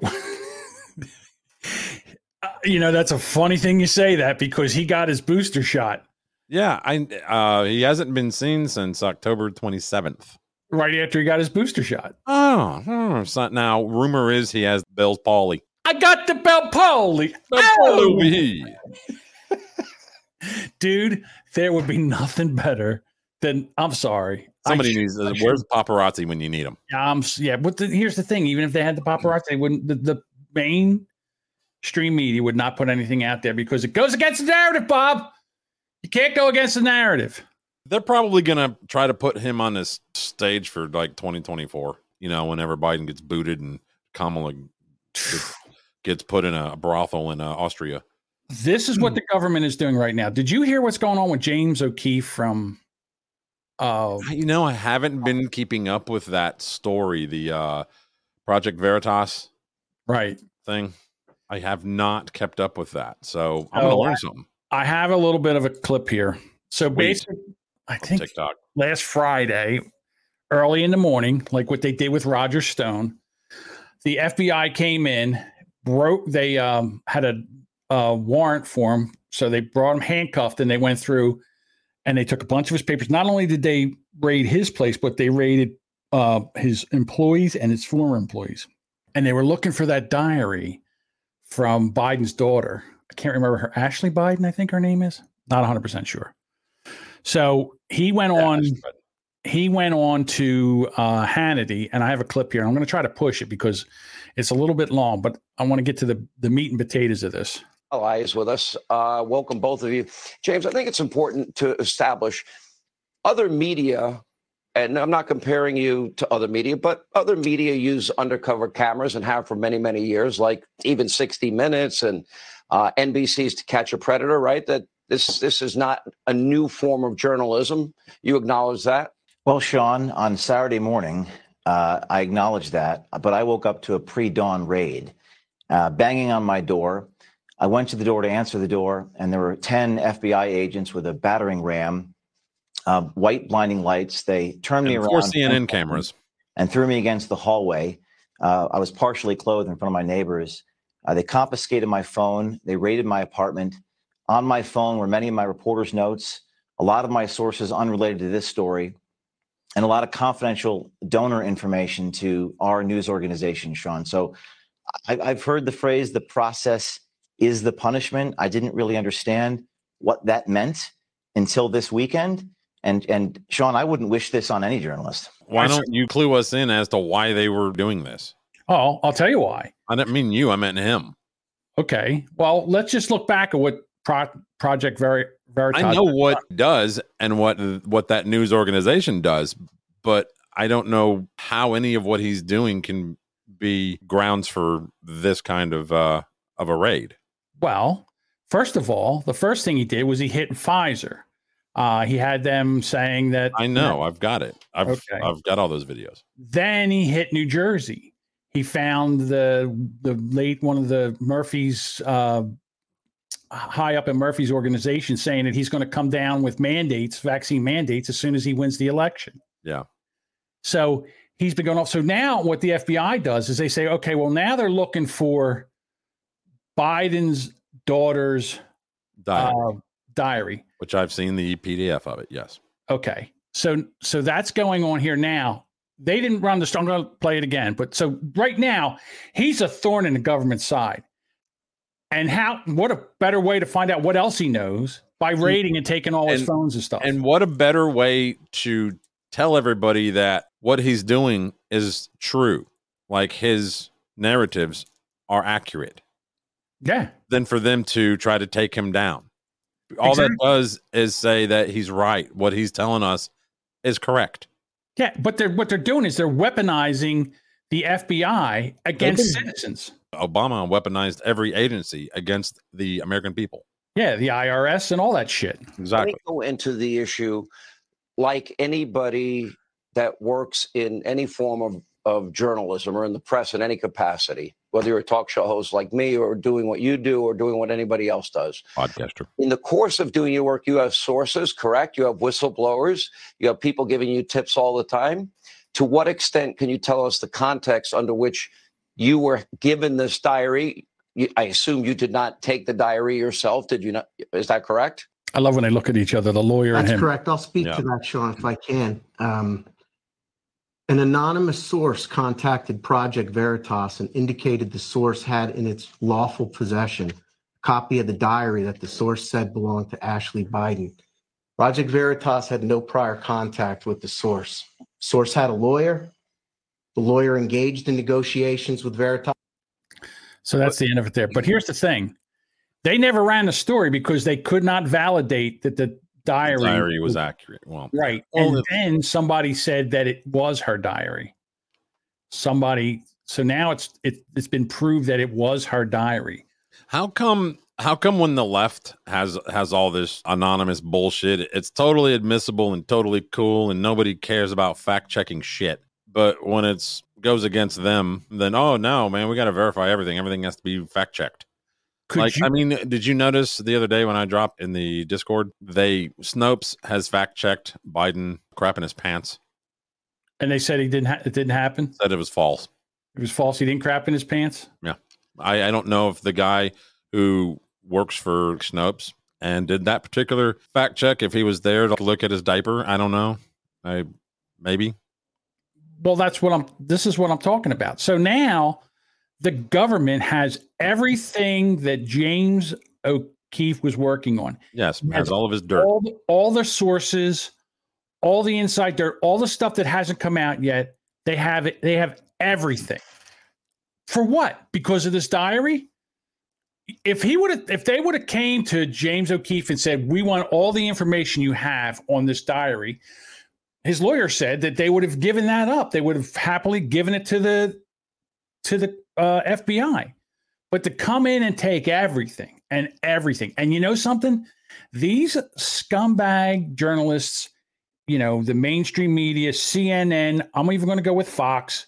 You know, that's a funny thing you say that because he got his booster shot Yeah, I uh, he hasn't been seen since October 27th. Right after he got his booster shot. Oh, hmm, it's not now. Rumor is he has Bell's palsy. I got the Bell. palsy. Dude, there would be nothing better than I'm sorry. Somebody should- needs. Uh, where's paparazzi when you need them? Yeah, I'm yeah, but the, here's the thing: even if they had the paparazzi, they wouldn't. The, the main stream media would not put anything out there because it goes against the narrative. Bob, you can't go against the narrative. They're probably gonna try to put him on this stage for like 2024. You know, whenever Biden gets booted and Kamala gets, gets put in a brothel in uh, Austria. This is what the government is doing right now. Did you hear what's going on with James O'Keefe from? Uh, You know, I haven't been keeping up with that story, the uh, Project Veritas right thing. I have not kept up with that, so I'm gonna learn something. I have a little bit of a clip here. So basically, I think TikTok. last Friday, early in the morning, like what they did with Roger Stone, the FBI came in, broke. They um, had a, a warrant for him, so they brought him handcuffed, and they went through, and they took a bunch of his papers. Not only did they raid his place, but they raided uh, his employees and his former employees, and they were looking for that diary from Biden's daughter. I can't remember her, Ashley Biden, I think her name is. Not 100 percent sure. So he went on. He went on to uh, Hannity, and I have a clip here. I'm going to try to push it because it's a little bit long, but I want to get to the the meat and potatoes of this. Ally is with us. Uh, welcome, both of you. James, I think it's important to establish other media, and I'm not comparing you to other media, but other media use undercover cameras and have for many, many years, like even 60 Minutes and uh, NBC's To Catch a Predator, right? That this this is not a new form of journalism. You acknowledge that? Well, Sean, on Saturday morning, uh, I acknowledge that, but I woke up to a pre dawn raid uh, banging on my door. I went to the door to answer the door, and there were 10 FBI agents with a battering ram, uh, white blinding lights. They turned me And around. four CNN cameras. And threw me against the hallway. Uh, I was partially clothed in front of my neighbors. Uh, they confiscated my phone. They raided my apartment. On my phone were many of my reporters' notes, a lot of my sources unrelated to this story, and a lot of confidential donor information to our news organization, Sean. So I, I've heard the phrase the process is the punishment. I didn't really understand what that meant until this weekend. And, and Sean, I wouldn't wish this on any journalist. Why don't you clue us in as to why they were doing this? Oh, I'll tell you why. I didn't mean you. I meant him. Okay. Well, let's just look back at what Pro- Project Veri- Veritas. I know what does and what what that news organization does, but I don't know how any of what he's doing can be grounds for this kind of uh of a raid. Well, first of all, the first thing he did was he hit Pfizer. Uh, he had them saying that I know. I've got it. I've Okay. I've got all those videos. Then he hit New Jersey. He found the the late one of the Murphy's uh, high up in Murphy's organization saying that he's going to come down with mandates, vaccine mandates, as soon as he wins the election. Yeah. So he's been going off. So now what the FBI does is they say, okay, well now they're looking for Biden's daughter's Diary. uh, diary. Which I've seen the PDF of it. Yes. Okay. So so that's going on here now. They didn't run the. I'm going to play it again. But so right now, he's a thorn in the government side. And how? What a better way to find out what else he knows by raiding and taking all his phones and stuff. And what a better way to tell everybody that what he's doing is true, like his narratives are accurate, yeah. than for them to try to take him down. All that does is say that he's right. What he's telling us is correct. Yeah, but they're what they're doing is they're weaponizing the FBI against citizens. Obama weaponized every agency against the American people. Yeah, the IRS and all that shit. Exactly. Let me go into the issue like anybody that works in any form of, of journalism or in the press in any capacity, whether you're a talk show host like me or doing what you do or doing what anybody else does. Podcaster. In the course of doing your work, you have sources, correct? You have whistleblowers, you have people giving you tips all the time. To what extent can you tell us the context under which you were given this diary? I assume you did not take the diary yourself. Did you not? Is that correct? I love when they look at each other, the lawyer and That's him. correct. I'll speak Yeah. to that, Sean, if I can. Um, an anonymous source contacted Project Veritas and indicated the source had in its lawful possession a copy of the diary that the source said belonged to Ashley Biden. Project Veritas had no prior contact with the source. Source had a lawyer. The lawyer engaged in negotiations with Veritas. So that's the end of it there. But here's the thing. They never ran the story because they could not validate that the diary, Diary was accurate. Well, right. And if- then somebody said that it was her diary. Somebody so now it's it, it's been proved that it was her diary. How come how come when the left has has all this anonymous bullshit, it's totally admissible and totally cool and nobody cares about fact checking shit. But when it's goes against them, then oh no, man, we got to verify everything. Everything has to be fact checked. Could like you- I mean, did you notice the other day when I dropped in the Discord, they Snopes has fact checked Biden crap in his pants. And they said he didn't ha- it didn't happen. Said it was false. It was false. He didn't crap in his pants. Yeah. I, I don't know if the guy who works for Snopes and did that particular fact check, if he was there to look at his diaper, I don't know. I maybe. Well, that's what I'm. This is what I'm talking about. So now, the government has everything that James O'Keefe was working on. Yes, has all of his dirt. All the, all the sources, all the inside dirt, all the stuff that hasn't come out yet. They have it. They have everything. For what? Because of this diary? If he would have, if they would have came to James O'Keefe and said, "We want all the information you have on this diary," his lawyer said that they would have given that up. They would have happily given it to the to the uh, FBI. But to come in and take everything and everything, and you know something, these scumbag journalists, you know, the mainstream media, CNN, I'm even going to go with Fox,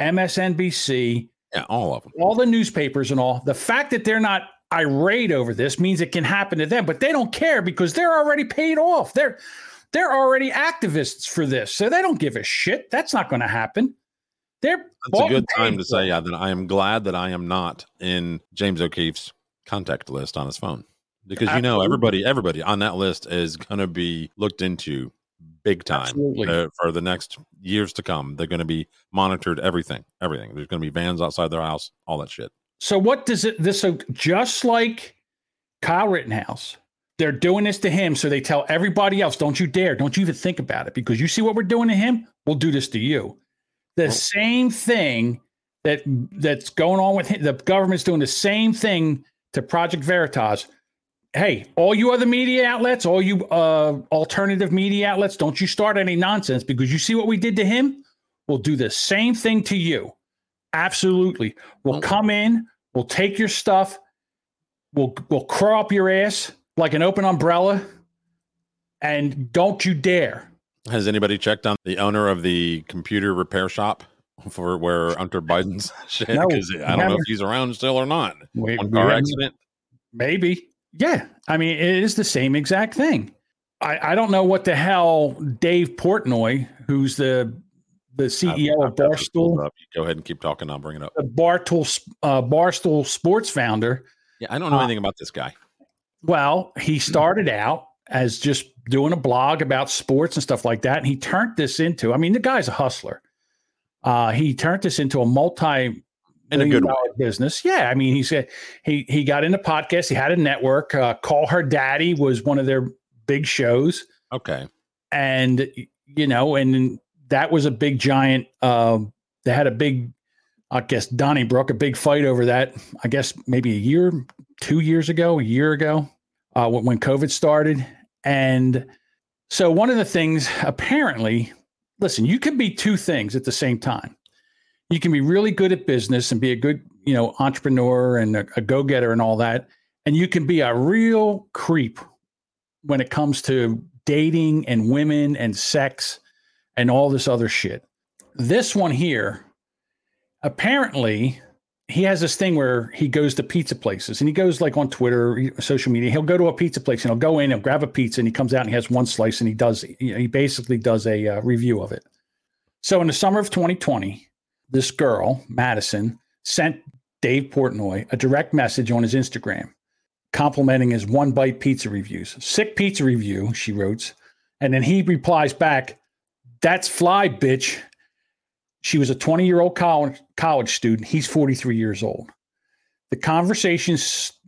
MSNBC, yeah, all of them, all the newspapers and all. The fact that they're not irate over this means it can happen to them, but they don't care because they're already paid off. They're they're already activists for this, so they don't give a shit. That's not going to happen. They're That's a good time to say, yeah, that I am glad that I am not in James O'Keefe's contact list on his phone. Because you know, everybody, everybody on that list is gonna be looked into big time uh, for the next years to come. They're gonna be monitored everything, everything. There's gonna be vans outside their house, all that shit. So what does it this so just like Kyle Rittenhouse, they're doing this to him, so they tell everybody else, don't you dare, don't you even think about it, because you see what we're doing to him, we'll do this to you. The same thing that that's going on with him, the government's doing the same thing to Project Veritas. Hey, all you other media outlets, all you uh, alternative media outlets, don't you start any nonsense because you see what we did to him? We'll do the same thing to you. Absolutely. We'll come in, we'll take your stuff, we'll we'll crawl up your ass like an open umbrella, and don't you dare. Has anybody checked on the owner of the computer repair shop for where Hunter Biden's shit? Because we I don't know if he's around still or not. We- One car accident. Maybe. Yeah. I mean, it is the same exact thing. I, I don't know what the hell Dave Portnoy, who's the the CEO of Barstool. Go ahead and keep talking. I'll bring it up. the Barstool uh, Barstool Sports founder. Yeah, I don't know Uh, anything about this guy. Well, he started out as just doing a blog about sports and stuff like that. And he turned this into, I mean, the guy's a hustler. Uh, he turned this into a multi In a good way. business. Yeah. I mean, he said he he got into podcasts. He had a network. Uh, Call Her Daddy was one of their big shows. Okay. And you know, and that was a big giant. Uh, they had a big, I guess Donnybrook, a big fight over that. I guess maybe a year, two years ago, a year ago, uh, when, COVID started. And so one of the things, apparently, listen, you can be two things at the same time. You can be really good at business and be a good, you know, entrepreneur and a, a go-getter and all that. And you can be a real creep when it comes to dating and women and sex and all this other shit. This one here, apparently, he has this thing where he goes to pizza places and he goes like on Twitter, social media. He'll go to a pizza place and he'll go in, he'll grab a pizza, and he comes out and he has one slice and he does, he basically does a uh, review of it. So in the summer of 2020, this girl, Madison, sent Dave Portnoy a direct message on his Instagram complimenting his one bite pizza reviews. Sick pizza review, she wrote. And then he replies back, That's fly, bitch. She was a 20 year old college, college student. He's 43 years old. The conversation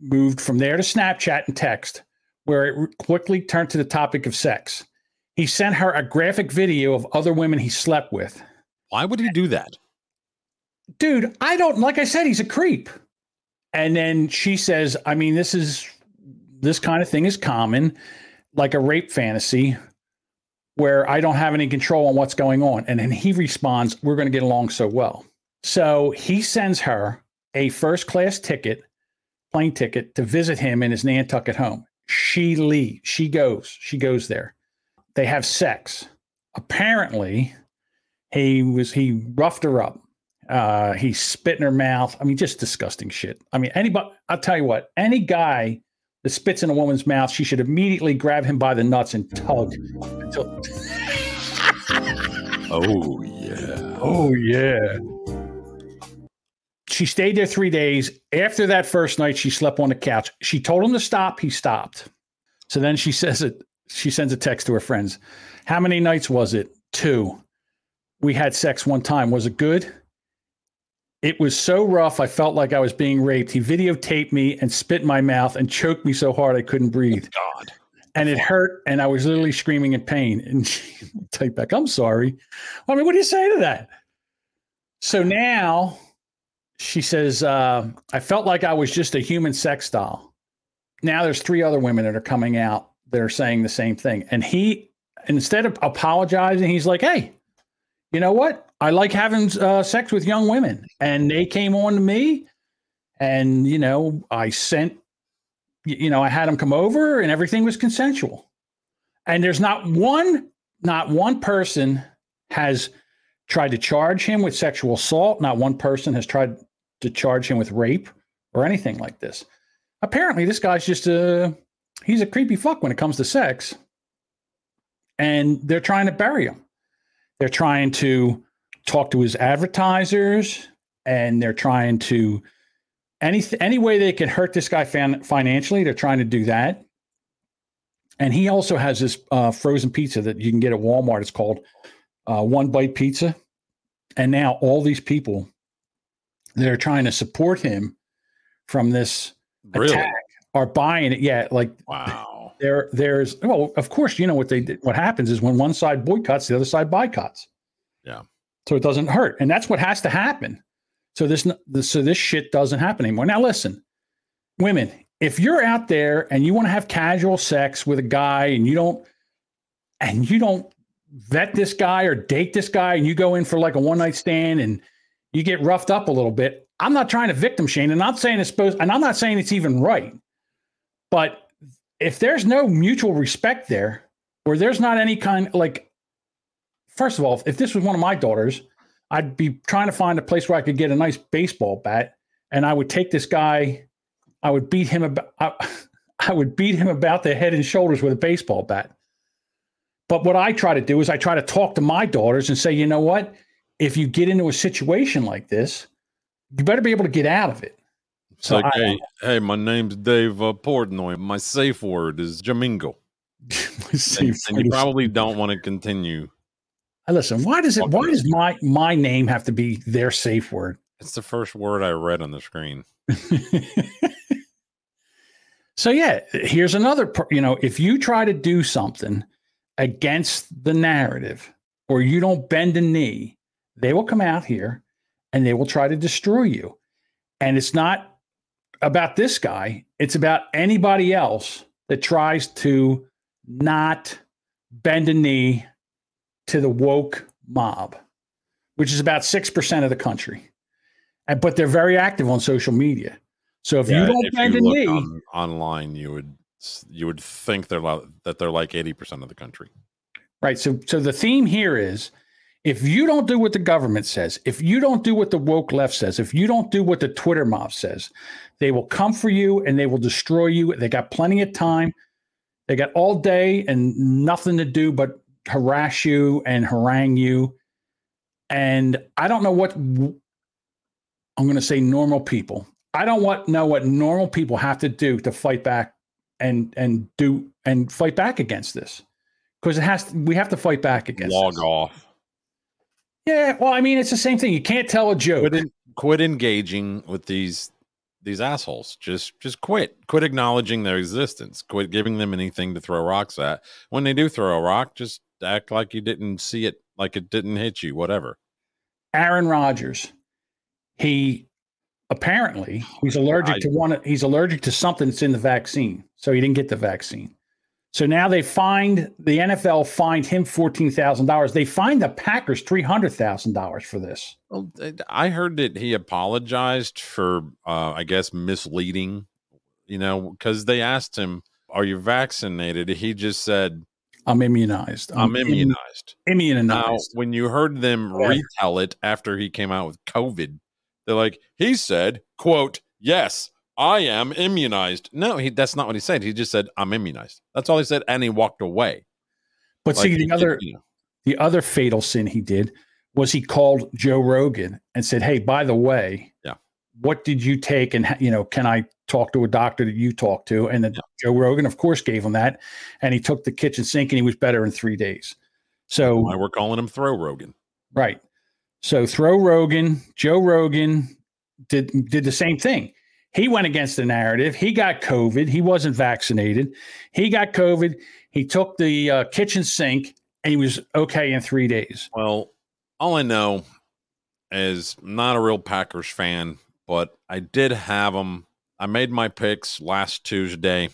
moved from there to Snapchat and text, where it quickly turned to the topic of sex. He sent her a graphic video of other women he slept with. Why would he do that? Dude, I don't, like I said, he's a creep. And then she says, I mean, this is, this kind of thing is common, like a rape fantasy where I don't have any control on what's going on. And then he responds, We're going to get along so well. So he sends her a first class ticket, plane ticket to visit him in his Nantucket home. She leaves. She goes. She goes there. They have sex. Apparently, he was he roughed her up. Uh, he spit in her mouth. I mean, just disgusting shit. I mean, anybody. I'll tell you what. Any guy that spits in a woman's mouth, she should immediately grab him by the nuts and tug until. Oh yeah. Oh yeah. She stayed there three days. After that first night, she slept on the couch. She told him to stop. He stopped. So then she says it. She sends a text to her friends. How many nights was it? Two. We had sex one time. Was it good? It was so rough. I felt like I was being raped. He videotaped me and spit in my mouth and choked me so hard I couldn't breathe. God. And it hurt, and I was literally screaming in pain. And she back, "I'm sorry." I mean, what do you say to that? So now she says, uh, "I felt like I was just a human sex doll." Now there's three other women that are coming out that are saying the same thing, and he, instead of apologizing, he's like, "Hey, you know what? I like having uh, sex with young women, and they came on to me, and you know, I sent, you know, I had them come over, and everything was consensual. And there's not one, not one person has tried to charge him with sexual assault. Not one person has tried to charge him with rape or anything like this. Apparently, this guy's just a he's a creepy fuck when it comes to sex, and they're trying to bury him. They're trying to talk to his advertisers and they're trying to any any way they can hurt this guy fan, financially they're trying to do that. And he also has this uh, frozen pizza that you can get at walmart. It's called uh, one bite pizza. And now all these people that are trying to support him from this Really? attack are buying it. Yeah like wow there there's well of course you know what they did what happens is when one side boycotts the other side boycotts. Yeah. so it doesn't hurt and that's what has to happen. So this so this shit doesn't happen anymore. Now listen women if you're out there and you want to have casual sex with a guy and you don't and you don't vet this guy or date this guy and you go in for like a one night stand and you get roughed up a little bit i'm not trying to victim shame and i'm not saying it's supposed and i'm not saying it's even right but if there's no mutual respect there or there's not any kind like first of all if this was one of my daughters i'd be trying to find a place where i could get a nice baseball bat and i would take this guy i would beat him about I would beat him about the head and shoulders with a baseball bat. But what i try to do is i try to talk to my daughters and say you know what? If you get into a situation like this you better be able to get out of it It's So like, I- hey, hey, my name's Dave uh, Portnoy. My safe word is Jamingo. and, and you probably don't want to continue. Uh, Listen, why does it? Why does my my name have to be their safe word? It's the first word I read on the screen. So yeah, here's another. You know, if you try to do something against the narrative, or you don't bend a knee, they will come out here and they will try to destroy you. And it's not about this guy; it's about anybody else that tries to not bend a knee to the woke mob, which is about six percent of the country. And but they're very active on social media. So if you Yeah, don't if bend you a knee, on, online, you would you would think they're that they're like eighty percent of the country. Right. So so the theme here is if you don't do what the government says, if you don't do what the woke left says, if you don't do what the Twitter mob says, they will come for you and they will destroy you. They got plenty of time. They got all day and nothing to do but harass you and harangue you. And I don't know what I'm going to say normal people. I don't want know what normal people have to do to fight back and and do and fight back against this because it has to, we have to fight back against Log this. off. Yeah, well, I mean, it's the same thing. You can't tell a joke. Quit, en- quit engaging with these these assholes. Just just quit. Quit acknowledging their existence. Quit giving them anything to throw rocks at. When they do throw a rock, just act like you didn't see it, like it didn't hit you. Whatever. Aaron Rodgers, he apparently he's allergic to one. He's allergic to something that's in the vaccine, so he didn't get the vaccine. So now they find the NFL fined him fourteen thousand dollars. They fined the Packers three hundred thousand dollars for this. Well, I heard that he apologized for, uh, I guess, misleading. You know, because they asked him, "Are you vaccinated?" He just said, I'm immunized. "I'm im- immunized." Immunized. Now, when you heard them Yeah. retell it after he came out with COVID, they're like, "He said, quote, yes, I am immunized." No, he that's not what he said. He just said, "I'm immunized." That's all he said, and he walked away. But Like, see, the other you know. the other fatal sin he did was he called Joe Rogan and said, "Hey, by the way, Yeah. what did you take? And you know, can I talk to a doctor that you talked to?" And then Joe Rogan, of course, gave him that, and he took the kitchen sink, and he was better in three days. So Why we're calling him Throw Rogan. Right. So throw Rogan, Joe Rogan did did the same thing. He went against the narrative. He got COVID. He wasn't vaccinated. He got COVID. He took the uh, kitchen sink and he was okay in three days. Well, all I know is not a real Packers fan, but I did have him. I made my picks last Tuesday.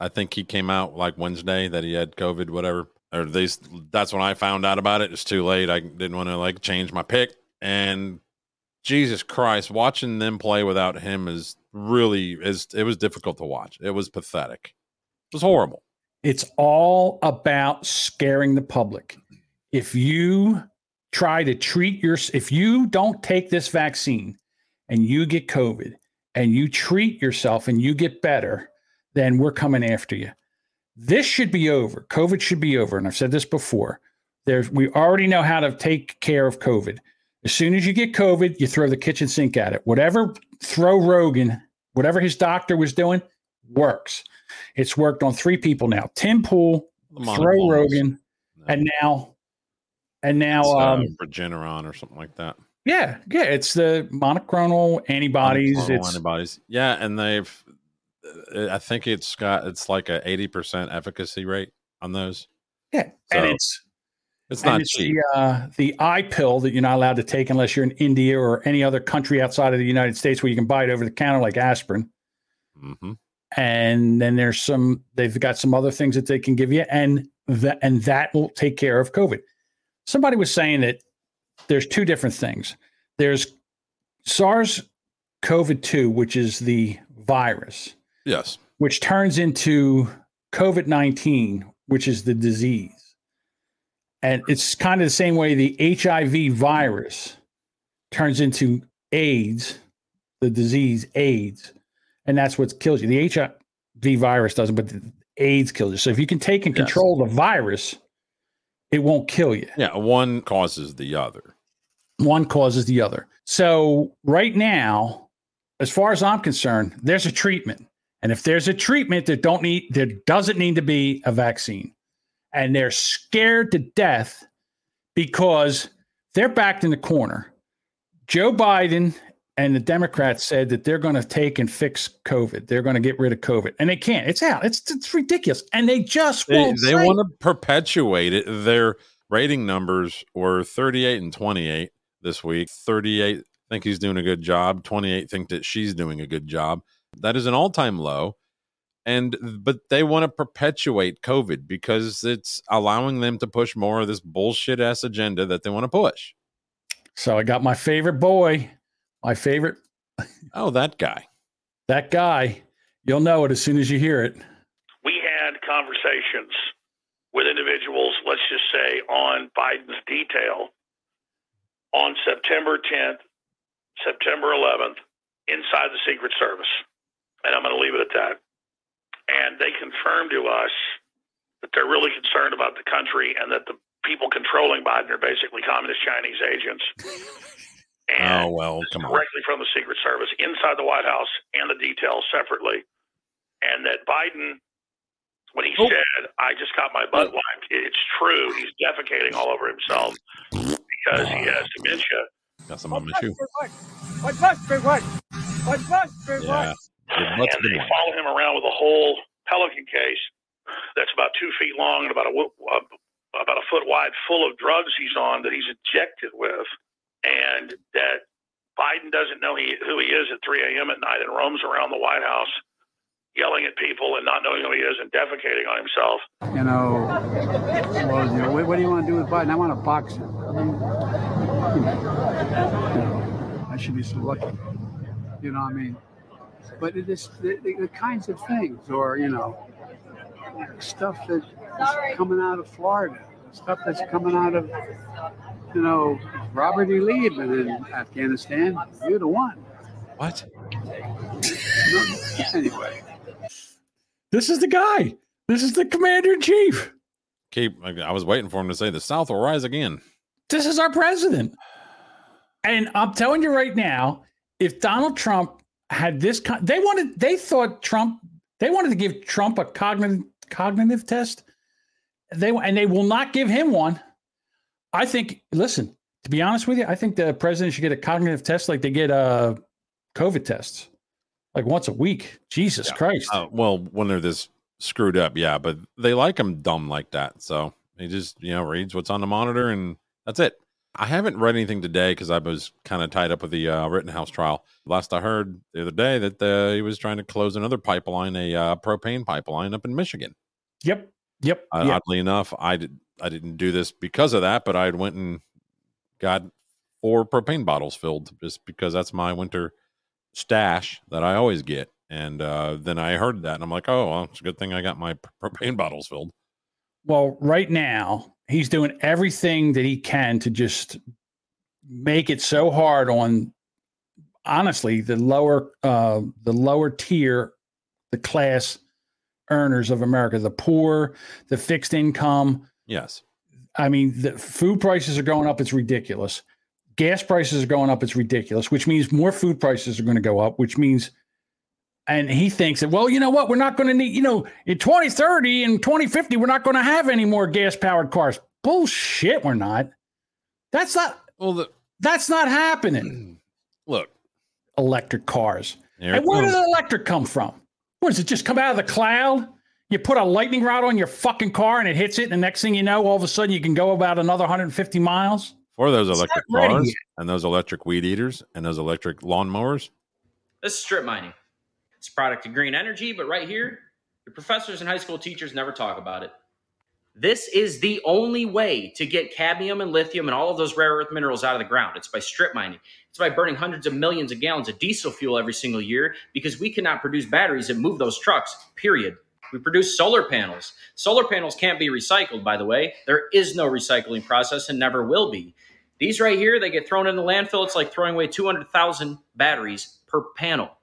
I think he came out like Wednesday that he had COVID, whatever. Or these that's when I found out about it. It's too late. I didn't want to like change my pick. And Jesus Christ, watching them play without him is really is it was difficult to watch. It was pathetic. It was horrible. It's all about scaring the public. If you try to treat your, if you don't take this vaccine and you get COVID and you treat yourself and you get better, then we're coming after you. This should be over. COVID should be over. And I've said this before. There's, we already know how to take care of COVID. As soon as you get COVID, you throw the kitchen sink at it. Whatever throw Rogan, whatever his doctor was doing, works. It's worked on three people now: Tim Pool, Throw. Rogan, and now, and now, It's, uh, um, Regeneron or something like that. yeah, yeah, it's the monoclonal antibodies. monoclonal It's antibodies. Yeah, and they've. uh, I think it's got it's like a eighty percent efficacy rate on those. yeah, and it's It's and not it's cheap. the uh, the eye pill that you're not allowed to take unless you're in India or any other country outside of the United States where you can buy it over the counter like aspirin. hmm and then there's some they've got some other things that they can give you and that and that will take care of covid somebody was saying that there's two different things there's sars COVID two, which is the virus Yes. which turns into covid-19 which is the disease and it's kind of the same way the hiv virus turns into aids the disease aids and that's what kills you. The HIV virus doesn't, but the AIDS kills you. So if you can take and control the virus, it won't kill you. Yeah, one causes the other. One causes the other. So right now, as far as I'm concerned, there's a treatment, And if there's a treatment that don't need there doesn't need to be a vaccine. And they're scared to death because they're backed in the corner. Joe Biden and the Democrats said that they're going to take and fix COVID. They're going to get rid of COVID, and they can't. It's out. It's it's ridiculous, and they just They, won't. they want to perpetuate it. Their rating numbers were 38 and 28 this week. 38 think he's doing a good job. 28 think that she's doing a good job. That is an all-time low. And but they want to perpetuate COVID because it's allowing them to push more of this bullshit ass agenda that they want to push. So I got my favorite boy, my favorite. Oh, that guy. That guy. You'll know it as soon as you hear it. we had conversations with individuals, let's just say on Biden's detail on September 10th, September 11th, inside the Secret Service. And I'm going to leave it at that. And they confirmed to us that they're really concerned about the country and that the people controlling Biden are basically communist Chinese agents. oh well, come on. directly from the Secret Service inside the White House and the details separately. And that Biden, when he oh. said, I just got my butt oh. wiped, it's true. He's defecating all over himself because he has dementia. Got some on my shoe. What must be what? What must be Yeah. Your butt's and they follow him around with a whole pelican case that's about two feet long and about a uh, about a foot wide, full of drugs he's on that he's injected with, and that Biden doesn't know he, who he is at 3 a.m. at night and roams around the White House yelling at people and not knowing who he is and defecating on himself. You know, well, you know, what, do you want to do with Biden? I want to box him. I should be so lucky. You know what I mean? But it is the, the, the kinds of things, or you know, stuff that is coming out of Florida, stuff that's coming out of, you know, Robert E. Lee had been in Afghanistan. You're the one. What? Anyway. This is the guy. This is the commander in chief. Keep. I was waiting for him to say the South will rise again. This is our president. And I'm telling you right now, if Donald Trump had this, con- they wanted, they thought Trump, they wanted to give Trump a cognitive cognitive test. They and they will not give him one. I think. Listen, to be honest with you, I think the president should get a cognitive test like they get uh, COVID tests, like once a week. Jesus Christ. Uh, well, when they're this screwed up, yeah, but they like him dumb like that. So he just, you know, reads what's on the monitor and that's it. I haven't read anything today because I was kind of tied up with the uh, Rittenhouse trial. Last I heard the other day that uh, he was trying to close another pipeline, a uh, propane pipeline up in Michigan. Yep. Yep. Uh, yep. Oddly enough, I did I didn't do this because of that, but I went and got four propane bottles filled just because that's my winter stash that I always get. And uh, then I heard that, and I'm like, oh, well, it's a good thing I got my propane bottles filled. Well, right now, he's doing everything that he can to just make it so hard on honestly the lower uh the lower tier the class earners of America, the poor, the fixed income. Yes. I mean, the food prices are going up, it's ridiculous. Gas prices are going up, it's ridiculous, which means more food prices are going to go up, which means and he thinks that, well, you know what? We're not going to need, you know, in 2030 and 2050, we're not going to have any more gas powered cars. Bullshit, we're not. That's not, well, the, that's not happening. Look, electric cars. And where comes. did the electric come from? What does it just come out of the cloud? You put a lightning rod on your fucking car and it hits it, and the next thing you know, all of a sudden you can go about another 150 miles. For those It's electric cars yet. and those electric weed eaters and those electric lawnmowers, This is strip mining. It's a product of green energy, but right here, your professors and high school teachers never talk about it. This is the only way to get cadmium and lithium and all of those rare earth minerals out of the ground. It's by strip mining. It's by burning hundreds of millions of gallons of diesel fuel every single year because we cannot produce batteries that move those trucks, period. We produce solar panels. Solar panels can't be recycled, by the way. There is no recycling process and never will be. These right here, they get thrown in the landfill. It's like throwing away 200,000 batteries per panel.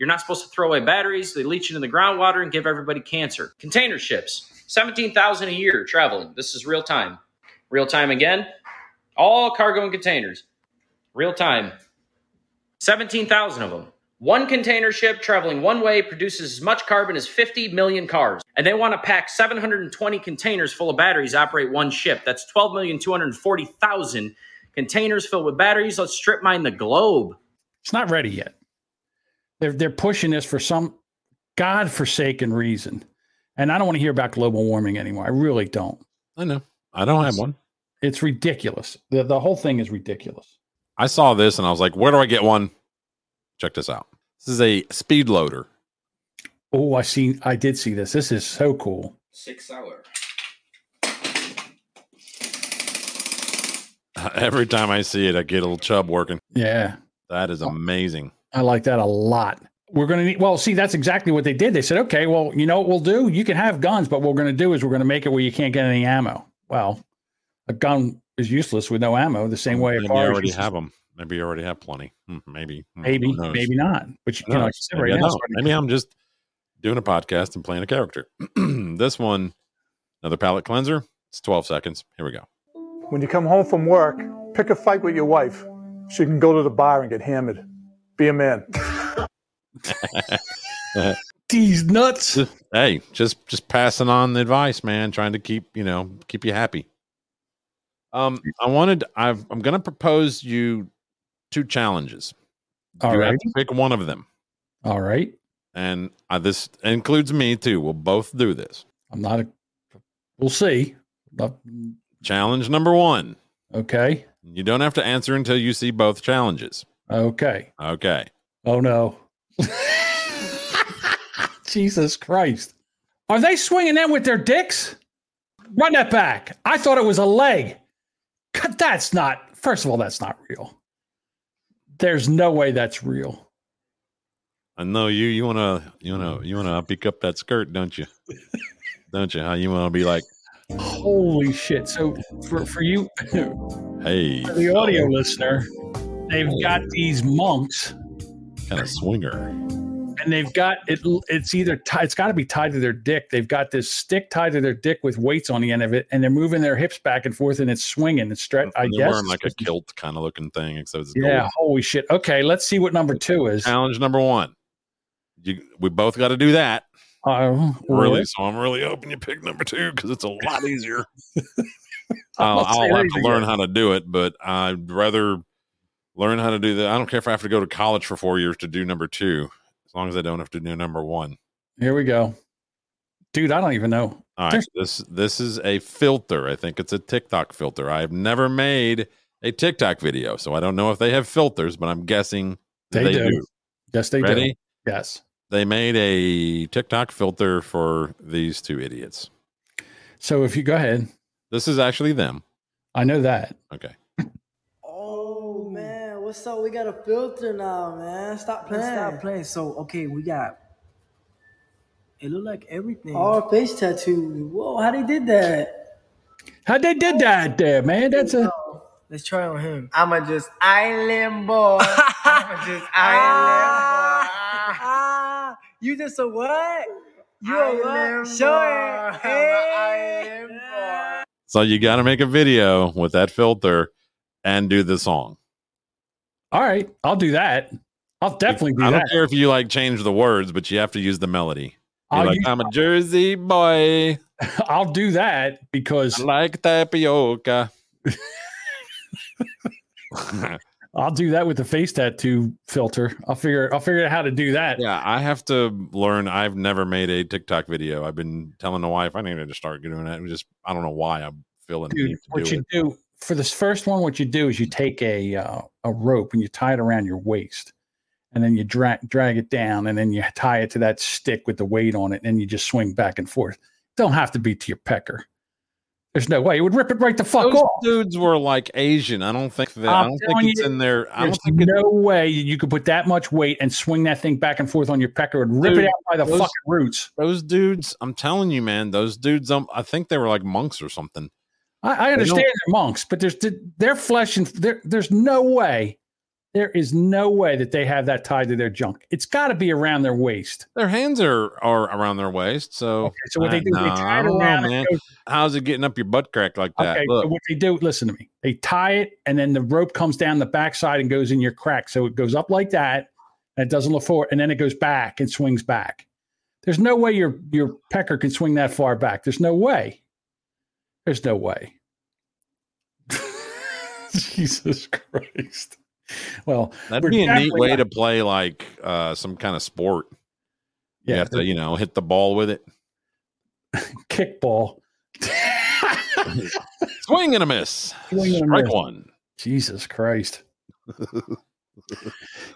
You're not supposed to throw away batteries. They leach into the groundwater and give everybody cancer. Container ships, 17,000 a year traveling. This is real time. Real time again. All cargo and containers. Real time. 17,000 of them. One container ship traveling one way produces as much carbon as 50 million cars. And they want to pack 720 containers full of batteries operate one ship. That's 12,240,000 containers filled with batteries. Let's strip mine the globe. It's not ready yet. They're they're pushing this for some godforsaken reason. And I don't want to hear about global warming anymore. I really don't. I know. I don't have one. It's ridiculous. The the whole thing is ridiculous. I saw this and I was like, where do I get one? Check this out. This is a speed loader. Oh, I see I did see this. This is so cool. Six hour. Every time I see it, I get a little chub working. Yeah. That is oh. amazing. I like that a lot. We're going to need, well, see, that's exactly what they did. They said, okay, well, you know what we'll do? You can have guns, but what we're going to do is we're going to make it where you can't get any ammo. Well, a gun is useless with no ammo, the same way Maybe you already useless. have them. Maybe you already have plenty. Hmm, Maybe. Hmm, Maybe, maybe not. But you, know, like knows? you said right Maybe now, maybe I'm just doing a podcast and playing a character. this one, another palate cleanser. It's 12 seconds. Here we go. When you come home from work, pick a fight with your wife so you can go to the bar and get hammered. Be a man. These nuts. Hey, just just passing on the advice, man. Trying to keep you know keep you happy. Um, I wanted. I've, I'm going to propose you two challenges. All you have right. to pick one of them, All right. and uh, this includes me too. We'll both do this. I'm not a, we'll see. But- Challenge number one. Okay. You don't have to answer until you see both challenges. Okay. Okay. Oh, no. Jesus Christ. Are they swinging them with their dicks? Run that back. I thought it was a leg. God, That's not, first of all, that's not real. There's no way that's real. I know you. You wanna. You wanna. You wanna pick up that skirt, don't you? don't you? How you wanna be like, Holy shit. So for, for you, hey, for the audio listener, they've got these monks kind of swinger. and they've got it. It's either tied, it's got to be tied to their dick. They've got this stick tied to their dick with weights on the end of it, and they're moving their hips back and forth, and it's swinging. It's stretch. I guess. wearing like a kilt kind of looking thing, except it's yeah. gold. Holy shit. Okay, let's see what number two is. Challenge number one. You, we both got to do that. Uh, Really? So I'm really hoping you pick number two because it's a lot easier. I'll, I'll have to learn how to do it, but I'd rather learn how to do that. I don't care if I have to go to college for four years to do number two, as long as I don't have to do number one. Here we go, dude. I don't even know. All right, There's- this this is a filter. I think it's a TikTok filter. I've never made a TikTok video, so I don't know if they have filters, but I'm guessing They they, do. do. Yes, they Ready? do. Yes. They made a TikTok filter for these two idiots. So if you go ahead, This is actually them. I know that. Okay. Oh man, what's up? We got a filter now, man. Stop playing. Stop playing. So okay, we got. It look like everything. All face tattoo. Whoa, how they did that? How they did that there, man? That's a. Let's try on him. I'ma just island boy. I'ma just island boy. Ah, you just a what? You a what? Show it. Hey. So you got to make a video with that filter and do the song. All right, I'll do that. I'll definitely do I don't that. care if you like change the words, but you have to use the melody. You're I'll like, use- I'm a Jersey boy. I'll do that because I like tapioca. I'll do that with the face tattoo filter. I'll figure I'll figure out how to do that. Yeah, I have to learn. I've never made a TikTok video. I've been telling the wife I need to start doing it. Just I don't know why I'm feeling the Dude, need to what do you it. do for this first one, what you do is you take a uh, a rope and you tie it around your waist, and then you drag drag it down, and then you tie it to that stick with the weight on it, and you just swing back and forth. Don't have to be to your pecker. There's no way it would rip it right the fuck off. Those off. dudes were like Asian. I don't think that. I I'm don't telling think it's you, in there. I don't There's think no way you could put that much weight and swing that thing back and forth on your pecker and rip Dude, it out by the those- fucking roots. those dudes. I'm telling you, man. Those dudes. Um, I think they were like monks or something. I, I understand don't- they're monks, but there's their flesh and there, there's no way, there is no way that they have that tied to their junk. It's got to be around their waist. Their hands are are around their waist. So, okay, so what they do is they tie I it don't know, around man. goes- How's it getting up your butt crack like that? Okay, so what they do, listen to me. They tie it, and then the rope comes down the backside and goes in your crack. So it goes up like that, and it doesn't look forward, and then it goes back and swings back. There's no way your your pecker can swing that far back. There's no way. There's no way. Jesus Christ. Well, That'd be a neat way not- to play like uh, some kind of sport. You Yeah, have to, you know, hit the ball with it. kickball. Swing and a miss. Swing and a Strike miss. one. Jesus Christ.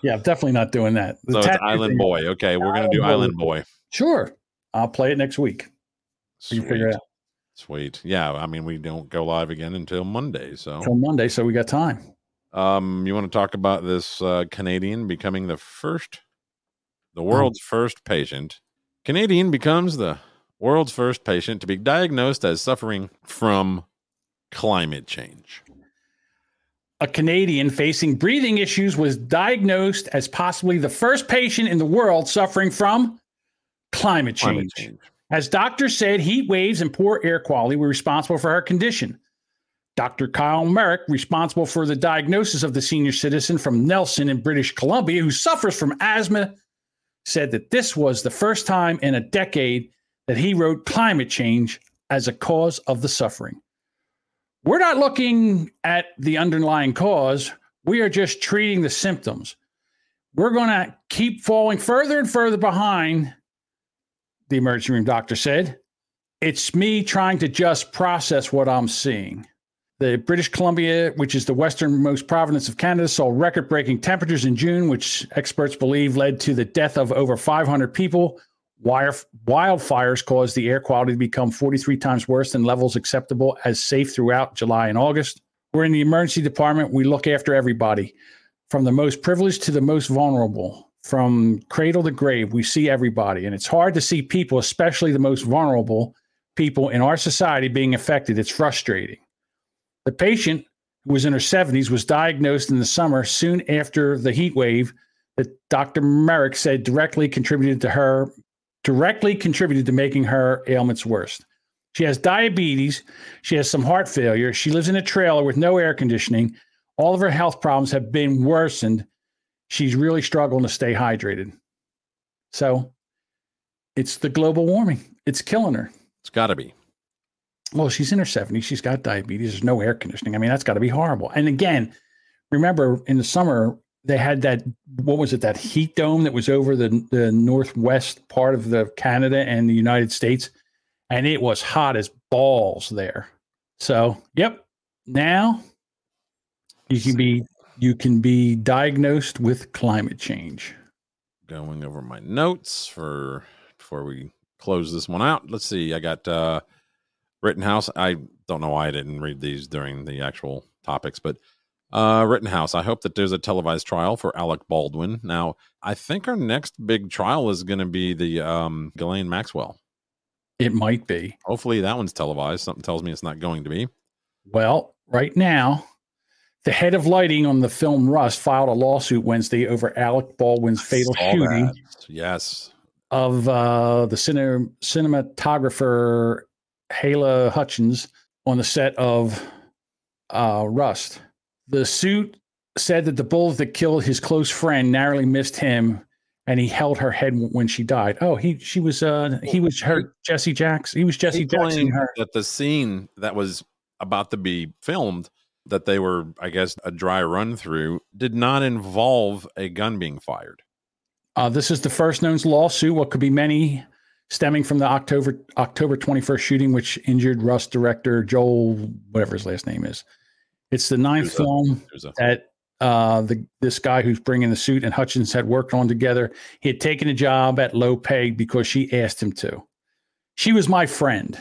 yeah, I'm definitely not doing that. The So it's Island thing- Boy. Okay, we're gonna do Island Island Boy. Sure. I'll play it next week. You figure it out Sweet. Yeah, I mean we don't go live again until Monday, so until Monday, so we got time. um you want to talk about this uh Canadian becoming the first the world's first patient. Canadian becomes the world's first patient to be diagnosed as suffering from climate change. A Canadian facing breathing issues was diagnosed as possibly the first patient in the world suffering from climate change. Climate change. As doctors said, heat waves and poor air quality were responsible for her condition. Dr. Kyle Merritt, responsible for the diagnosis of the senior citizen from Nelson in British Columbia who suffers from asthma, said that this was the first time in a decade that he wrote climate change as a cause of the suffering. We're not looking at the underlying cause, we are just treating the symptoms. We're going to keep falling further and further behind the emergency room doctor said. It's me trying to just process what I'm seeing. The British Columbia, which is the westernmost province of Canada, saw record breaking temperatures in June, which experts believe led to the death of over 500 people. Wildfires caused the air quality to become 43 times worse than levels acceptable as safe throughout July and August. We're in the emergency department. We look after everybody from the most privileged to the most vulnerable, from cradle to grave. We see everybody. And it's hard to see people, especially the most vulnerable people in our society, being affected. It's frustrating. The patient, who was in her 70s, was diagnosed in the summer soon after the heat wave that Dr. Merritt said directly contributed to her, directly contributed to making her ailments worse. She has diabetes. She has some heart failure. She lives in a trailer with no air conditioning. All of her health problems have been worsened. She's really struggling to stay hydrated. So it's the global warming. It's killing her. It's got to be. Well, she's in her 70s. She's got diabetes. There's no air conditioning. I mean, that's got to be horrible. And again, remember in the summer, they had that, what was it, that heat dome that was over the, the northwest part of the Canada and the United States. And it was hot as balls there. So, yep. Now you can be you can be diagnosed with climate change. Going over my notes for before we close this one out. Let's see. I got uh Rittenhouse. I don't know why I didn't read these during the actual topics, but uh Rittenhouse. I hope that there's a televised trial for Alec Baldwin. Now, I think our next big trial is going to be the um Ghislaine Maxwell. It might be. Hopefully that one's televised. Something tells me it's not going to be. Well, right now, the head of lighting on the film Rust filed a lawsuit Wednesday over Alec Baldwin's fatal shooting that. Yes. of uh, the cine- cinematographer Hala Hutchins on the set of uh, Rust. The suit said that the bullet that killed his close friend narrowly missed him, and he held her head when she died. Oh, he she was uh he was her Jesse Jackson. He was Jesse He Jackson. Her that the scene that was about to be filmed that they were i guess a dry run through did not involve a gun being fired Uh, this is the first known lawsuit, what could be many, stemming from the October October 21st shooting, which injured Rust director Joel, whatever his last name is. It's the ninth Souza. film Souza. that uh, the this guy who's bringing the suit and Hutchins had worked on together. He had taken a job at low pay because she asked him to. She was my friend.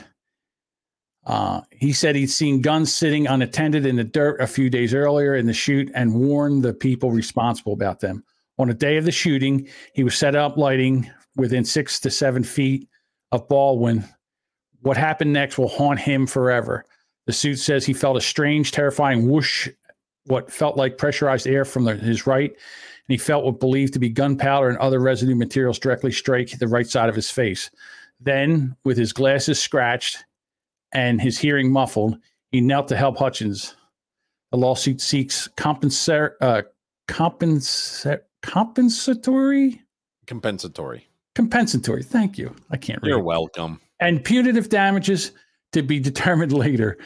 Uh, he said he'd seen guns sitting unattended in the dirt a few days earlier in the shoot and warned the people responsible about them. On the day of the shooting, he was set up lighting within six to seven feet of Baldwin. What happened next will haunt him forever. The suit says he felt a strange, terrifying whoosh, what felt like pressurized air from the, his right, and he felt what believed to be gunpowder and other residue materials directly strike the right side of his face. Then, with his glasses scratched and his hearing muffled, he knelt to help Hutchins. The lawsuit seeks compensa- uh, compensatory compensatory Compensatory. compensatory. Thank you. I can't read. You're welcome. and punitive damages to be determined later.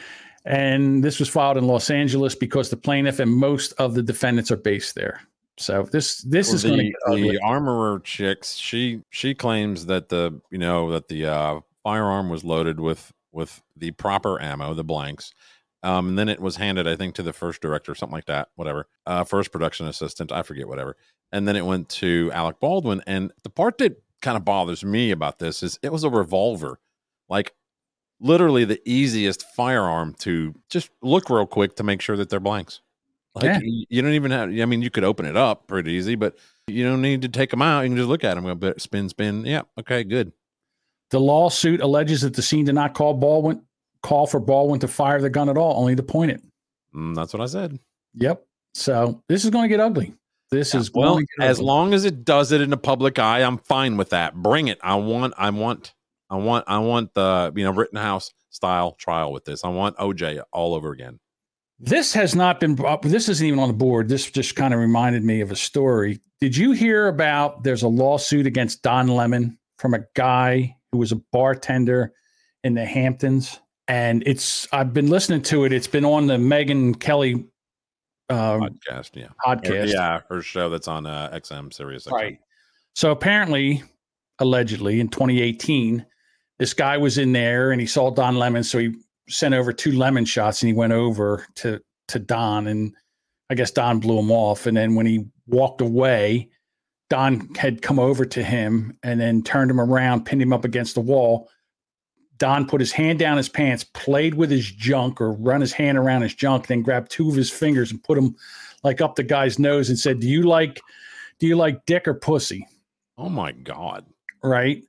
And this was filed in Los Angeles because the plaintiff and most of the defendants are based there. So this this Well, is going to the, the armorer chicks. She she claims that the you know that the uh, firearm was loaded with with the proper ammo, the blanks. Um, and then it was handed, I think, to the first director, something like that, whatever. Uh, first production assistant, I forget, whatever. And then it went to Alec Baldwin. And the part that kind of bothers me about this is it was a revolver, like literally the easiest firearm to just look real quick to make sure that they're blanks. Like Yeah. you, don't even have. I mean, you could open it up pretty easy, but you don't need to take them out. You can just look at them. Go bit- spin, spin. Yeah, okay, good. The lawsuit alleges that the scene did not call Baldwin call for Baldwin to fire the gun at all, only to point it. Mm, that's what I said. Yep. So this is going to get ugly. This is Well, going to get as long as it does it in the public eye, I'm fine with that. Bring it. I want. I want. I want. I want the you know Rittenhouse style trial with this. I want OJ all over again. This has not been brought. This isn't even on the board. This just kind of reminded me of a story. Did you hear about? There's a lawsuit against Don Lemon from a guy who was a bartender in the Hamptons, and it's. I've been listening to it. It's been on the Megyn Kelly uh, Podcast. Yeah. podcast. Yeah, her show that's on uh, XM Sirius. XM. Right. So apparently, allegedly, in 2018, this guy was in there and he saw Don Lemon, so he sent over two lemon shots and he went over to to Don and I guess Don blew him off. And then when he walked away, Don had come over to him and then turned him around, pinned him up against the wall. Don put his hand down his pants, played with his junk or run his hand around his junk, then grabbed two of his fingers and put them like up the guy's nose and said, Do you like do you like dick or pussy? Oh my god. Right.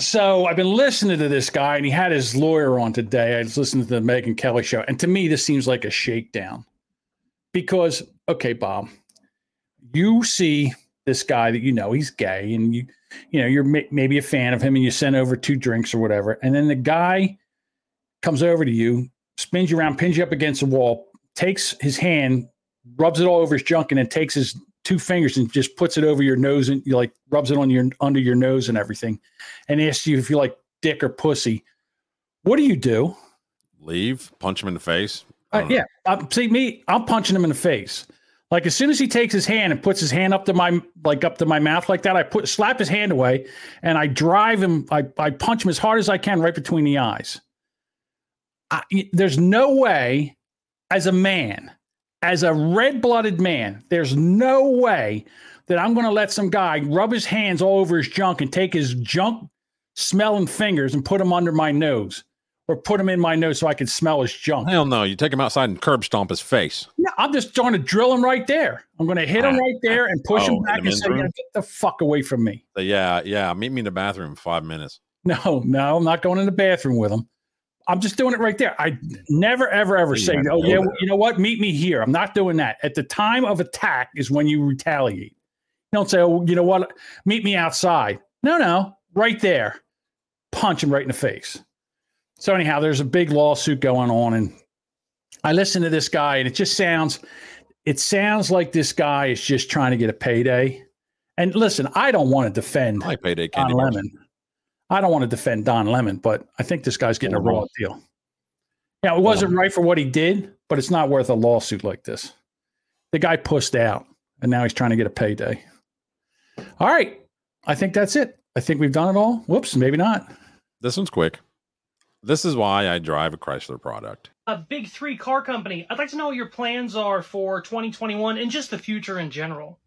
So I've been listening to this guy, and he had his lawyer on today. I was listening to the Megyn Kelly show, and to me, this seems like a shakedown. Because, okay, Bob, you see this guy that you know he's gay, and you, you know, you're may- maybe a fan of him, and you send over two drinks or whatever, and then the guy comes over to you, spins you around, pins you up against the wall, takes his hand, rubs it all over his junk, and then takes his two fingers and just puts it over your nose and you like rubs it on your under your nose and everything, and asks you if you like dick or pussy. What do you do? Leave. Punch him in the face. Uh, yeah, uh, see me, I'm punching him in the face. Like as soon as he takes his hand and puts his hand up to my like up to my mouth like that, I put slap his hand away and I drive him. I I punch him as hard as I can right between the eyes. I, there's no way, as a man, as a red blooded man, there's no way that I'm going to let some guy rub his hands all over his junk and take his junk smelling fingers and put them under my nose or put him in my nose so I can smell his junk. Hell no. You take him outside and curb stomp his face. No, I'm just going to drill him right there. I'm going to hit him ah, right there and push Oh, him back and say, "Yeah, "Get the fuck away from me." So, yeah, yeah. Meet me in the bathroom in five minutes. No, no, I'm not going in the bathroom with him. I'm just doing it right there. I never, ever, ever You say, "Oh, yeah, that. you know what? Meet me here." I'm not doing that. At the time of attack is when you retaliate. You don't say, "Oh, you know what? Meet me outside." No, no, right there. Punch him right in the face. So anyhow, there's a big lawsuit going on, and I listen to this guy, and it just sounds, it sounds like this guy is just trying to get a payday. And listen, I don't want to defend I payday Don bars. Lemon. I don't want to defend Don Lemon, but I think this guy's getting a raw deal. Yeah, it wasn't right for what he did, but it's not worth a lawsuit like this. The guy pushed out, and now he's trying to get a payday. All right, I think that's it. I think we've done it all. Whoops, maybe not. This one's quick. This is why I drive a Chrysler product. a big three car company. I'd like to know what your plans are for 2021 and just the future in general.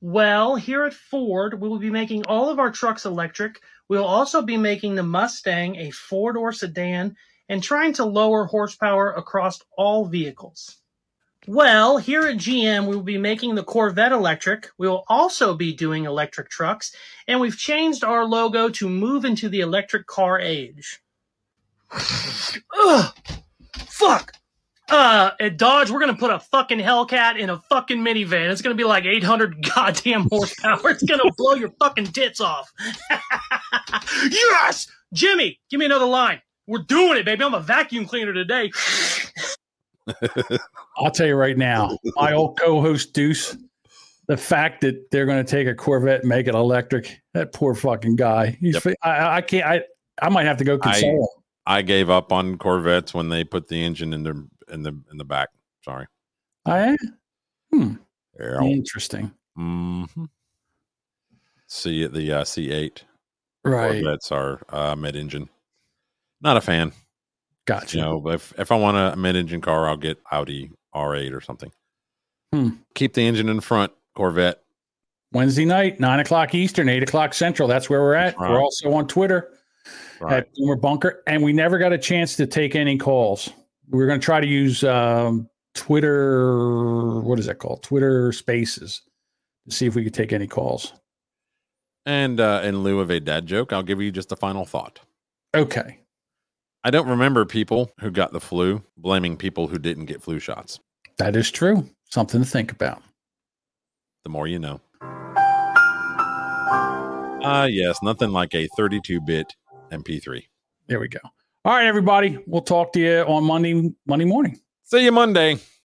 Well, here at Ford, we will be making all of our trucks electric. We'll also be making the Mustang a four door sedan and trying to lower horsepower across all vehicles. Well, here at GM, we will be making the Corvette electric. We will also be doing electric trucks, and we've changed our logo to move into the electric car age. Ugh, fuck. Uh, at Dodge, we're gonna put a fucking Hellcat in a fucking minivan. It's gonna be like 800 goddamn horsepower. It's gonna blow your fucking tits off. yes, Jimmy, give me another line. We're doing it, baby. I'm a vacuum cleaner today. I'll tell you right now, my old co-host Deuce, the fact that they're going to take a Corvette and make it electric. That poor fucking guy. He's. Yep. I, I can't. I. I might have to go I, console him. I gave up on Corvettes when they put the engine in the in the in the back. Sorry. I. Hmm. Yeah. Interesting. Mm-hmm. See the uh, C8 Right. Corvettes are uh, mid-engine. Not a fan. Gotcha. You know, but if if I want a mid-engine car, I'll get Audi R8 or something. Hmm. Keep the engine in front, Corvette. Wednesday night, nine o'clock Eastern, eight o'clock Central. That's where we're at. right. We're also on Twitter Right. at Boomer Bunker, and we never got a chance to take any calls. We were going to try to use um, Twitter. What is that called? Twitter Spaces to see if we could take any calls. And uh, in lieu of a dad joke, I'll give you just a final thought. Okay. I don't remember people who got the flu blaming people who didn't get flu shots. That is true. Something to think about. The more you know. Ah, yes, nothing like a 32-bit MP3. There we go. All right, everybody. We'll talk to you on Monday Monday morning. See you Monday.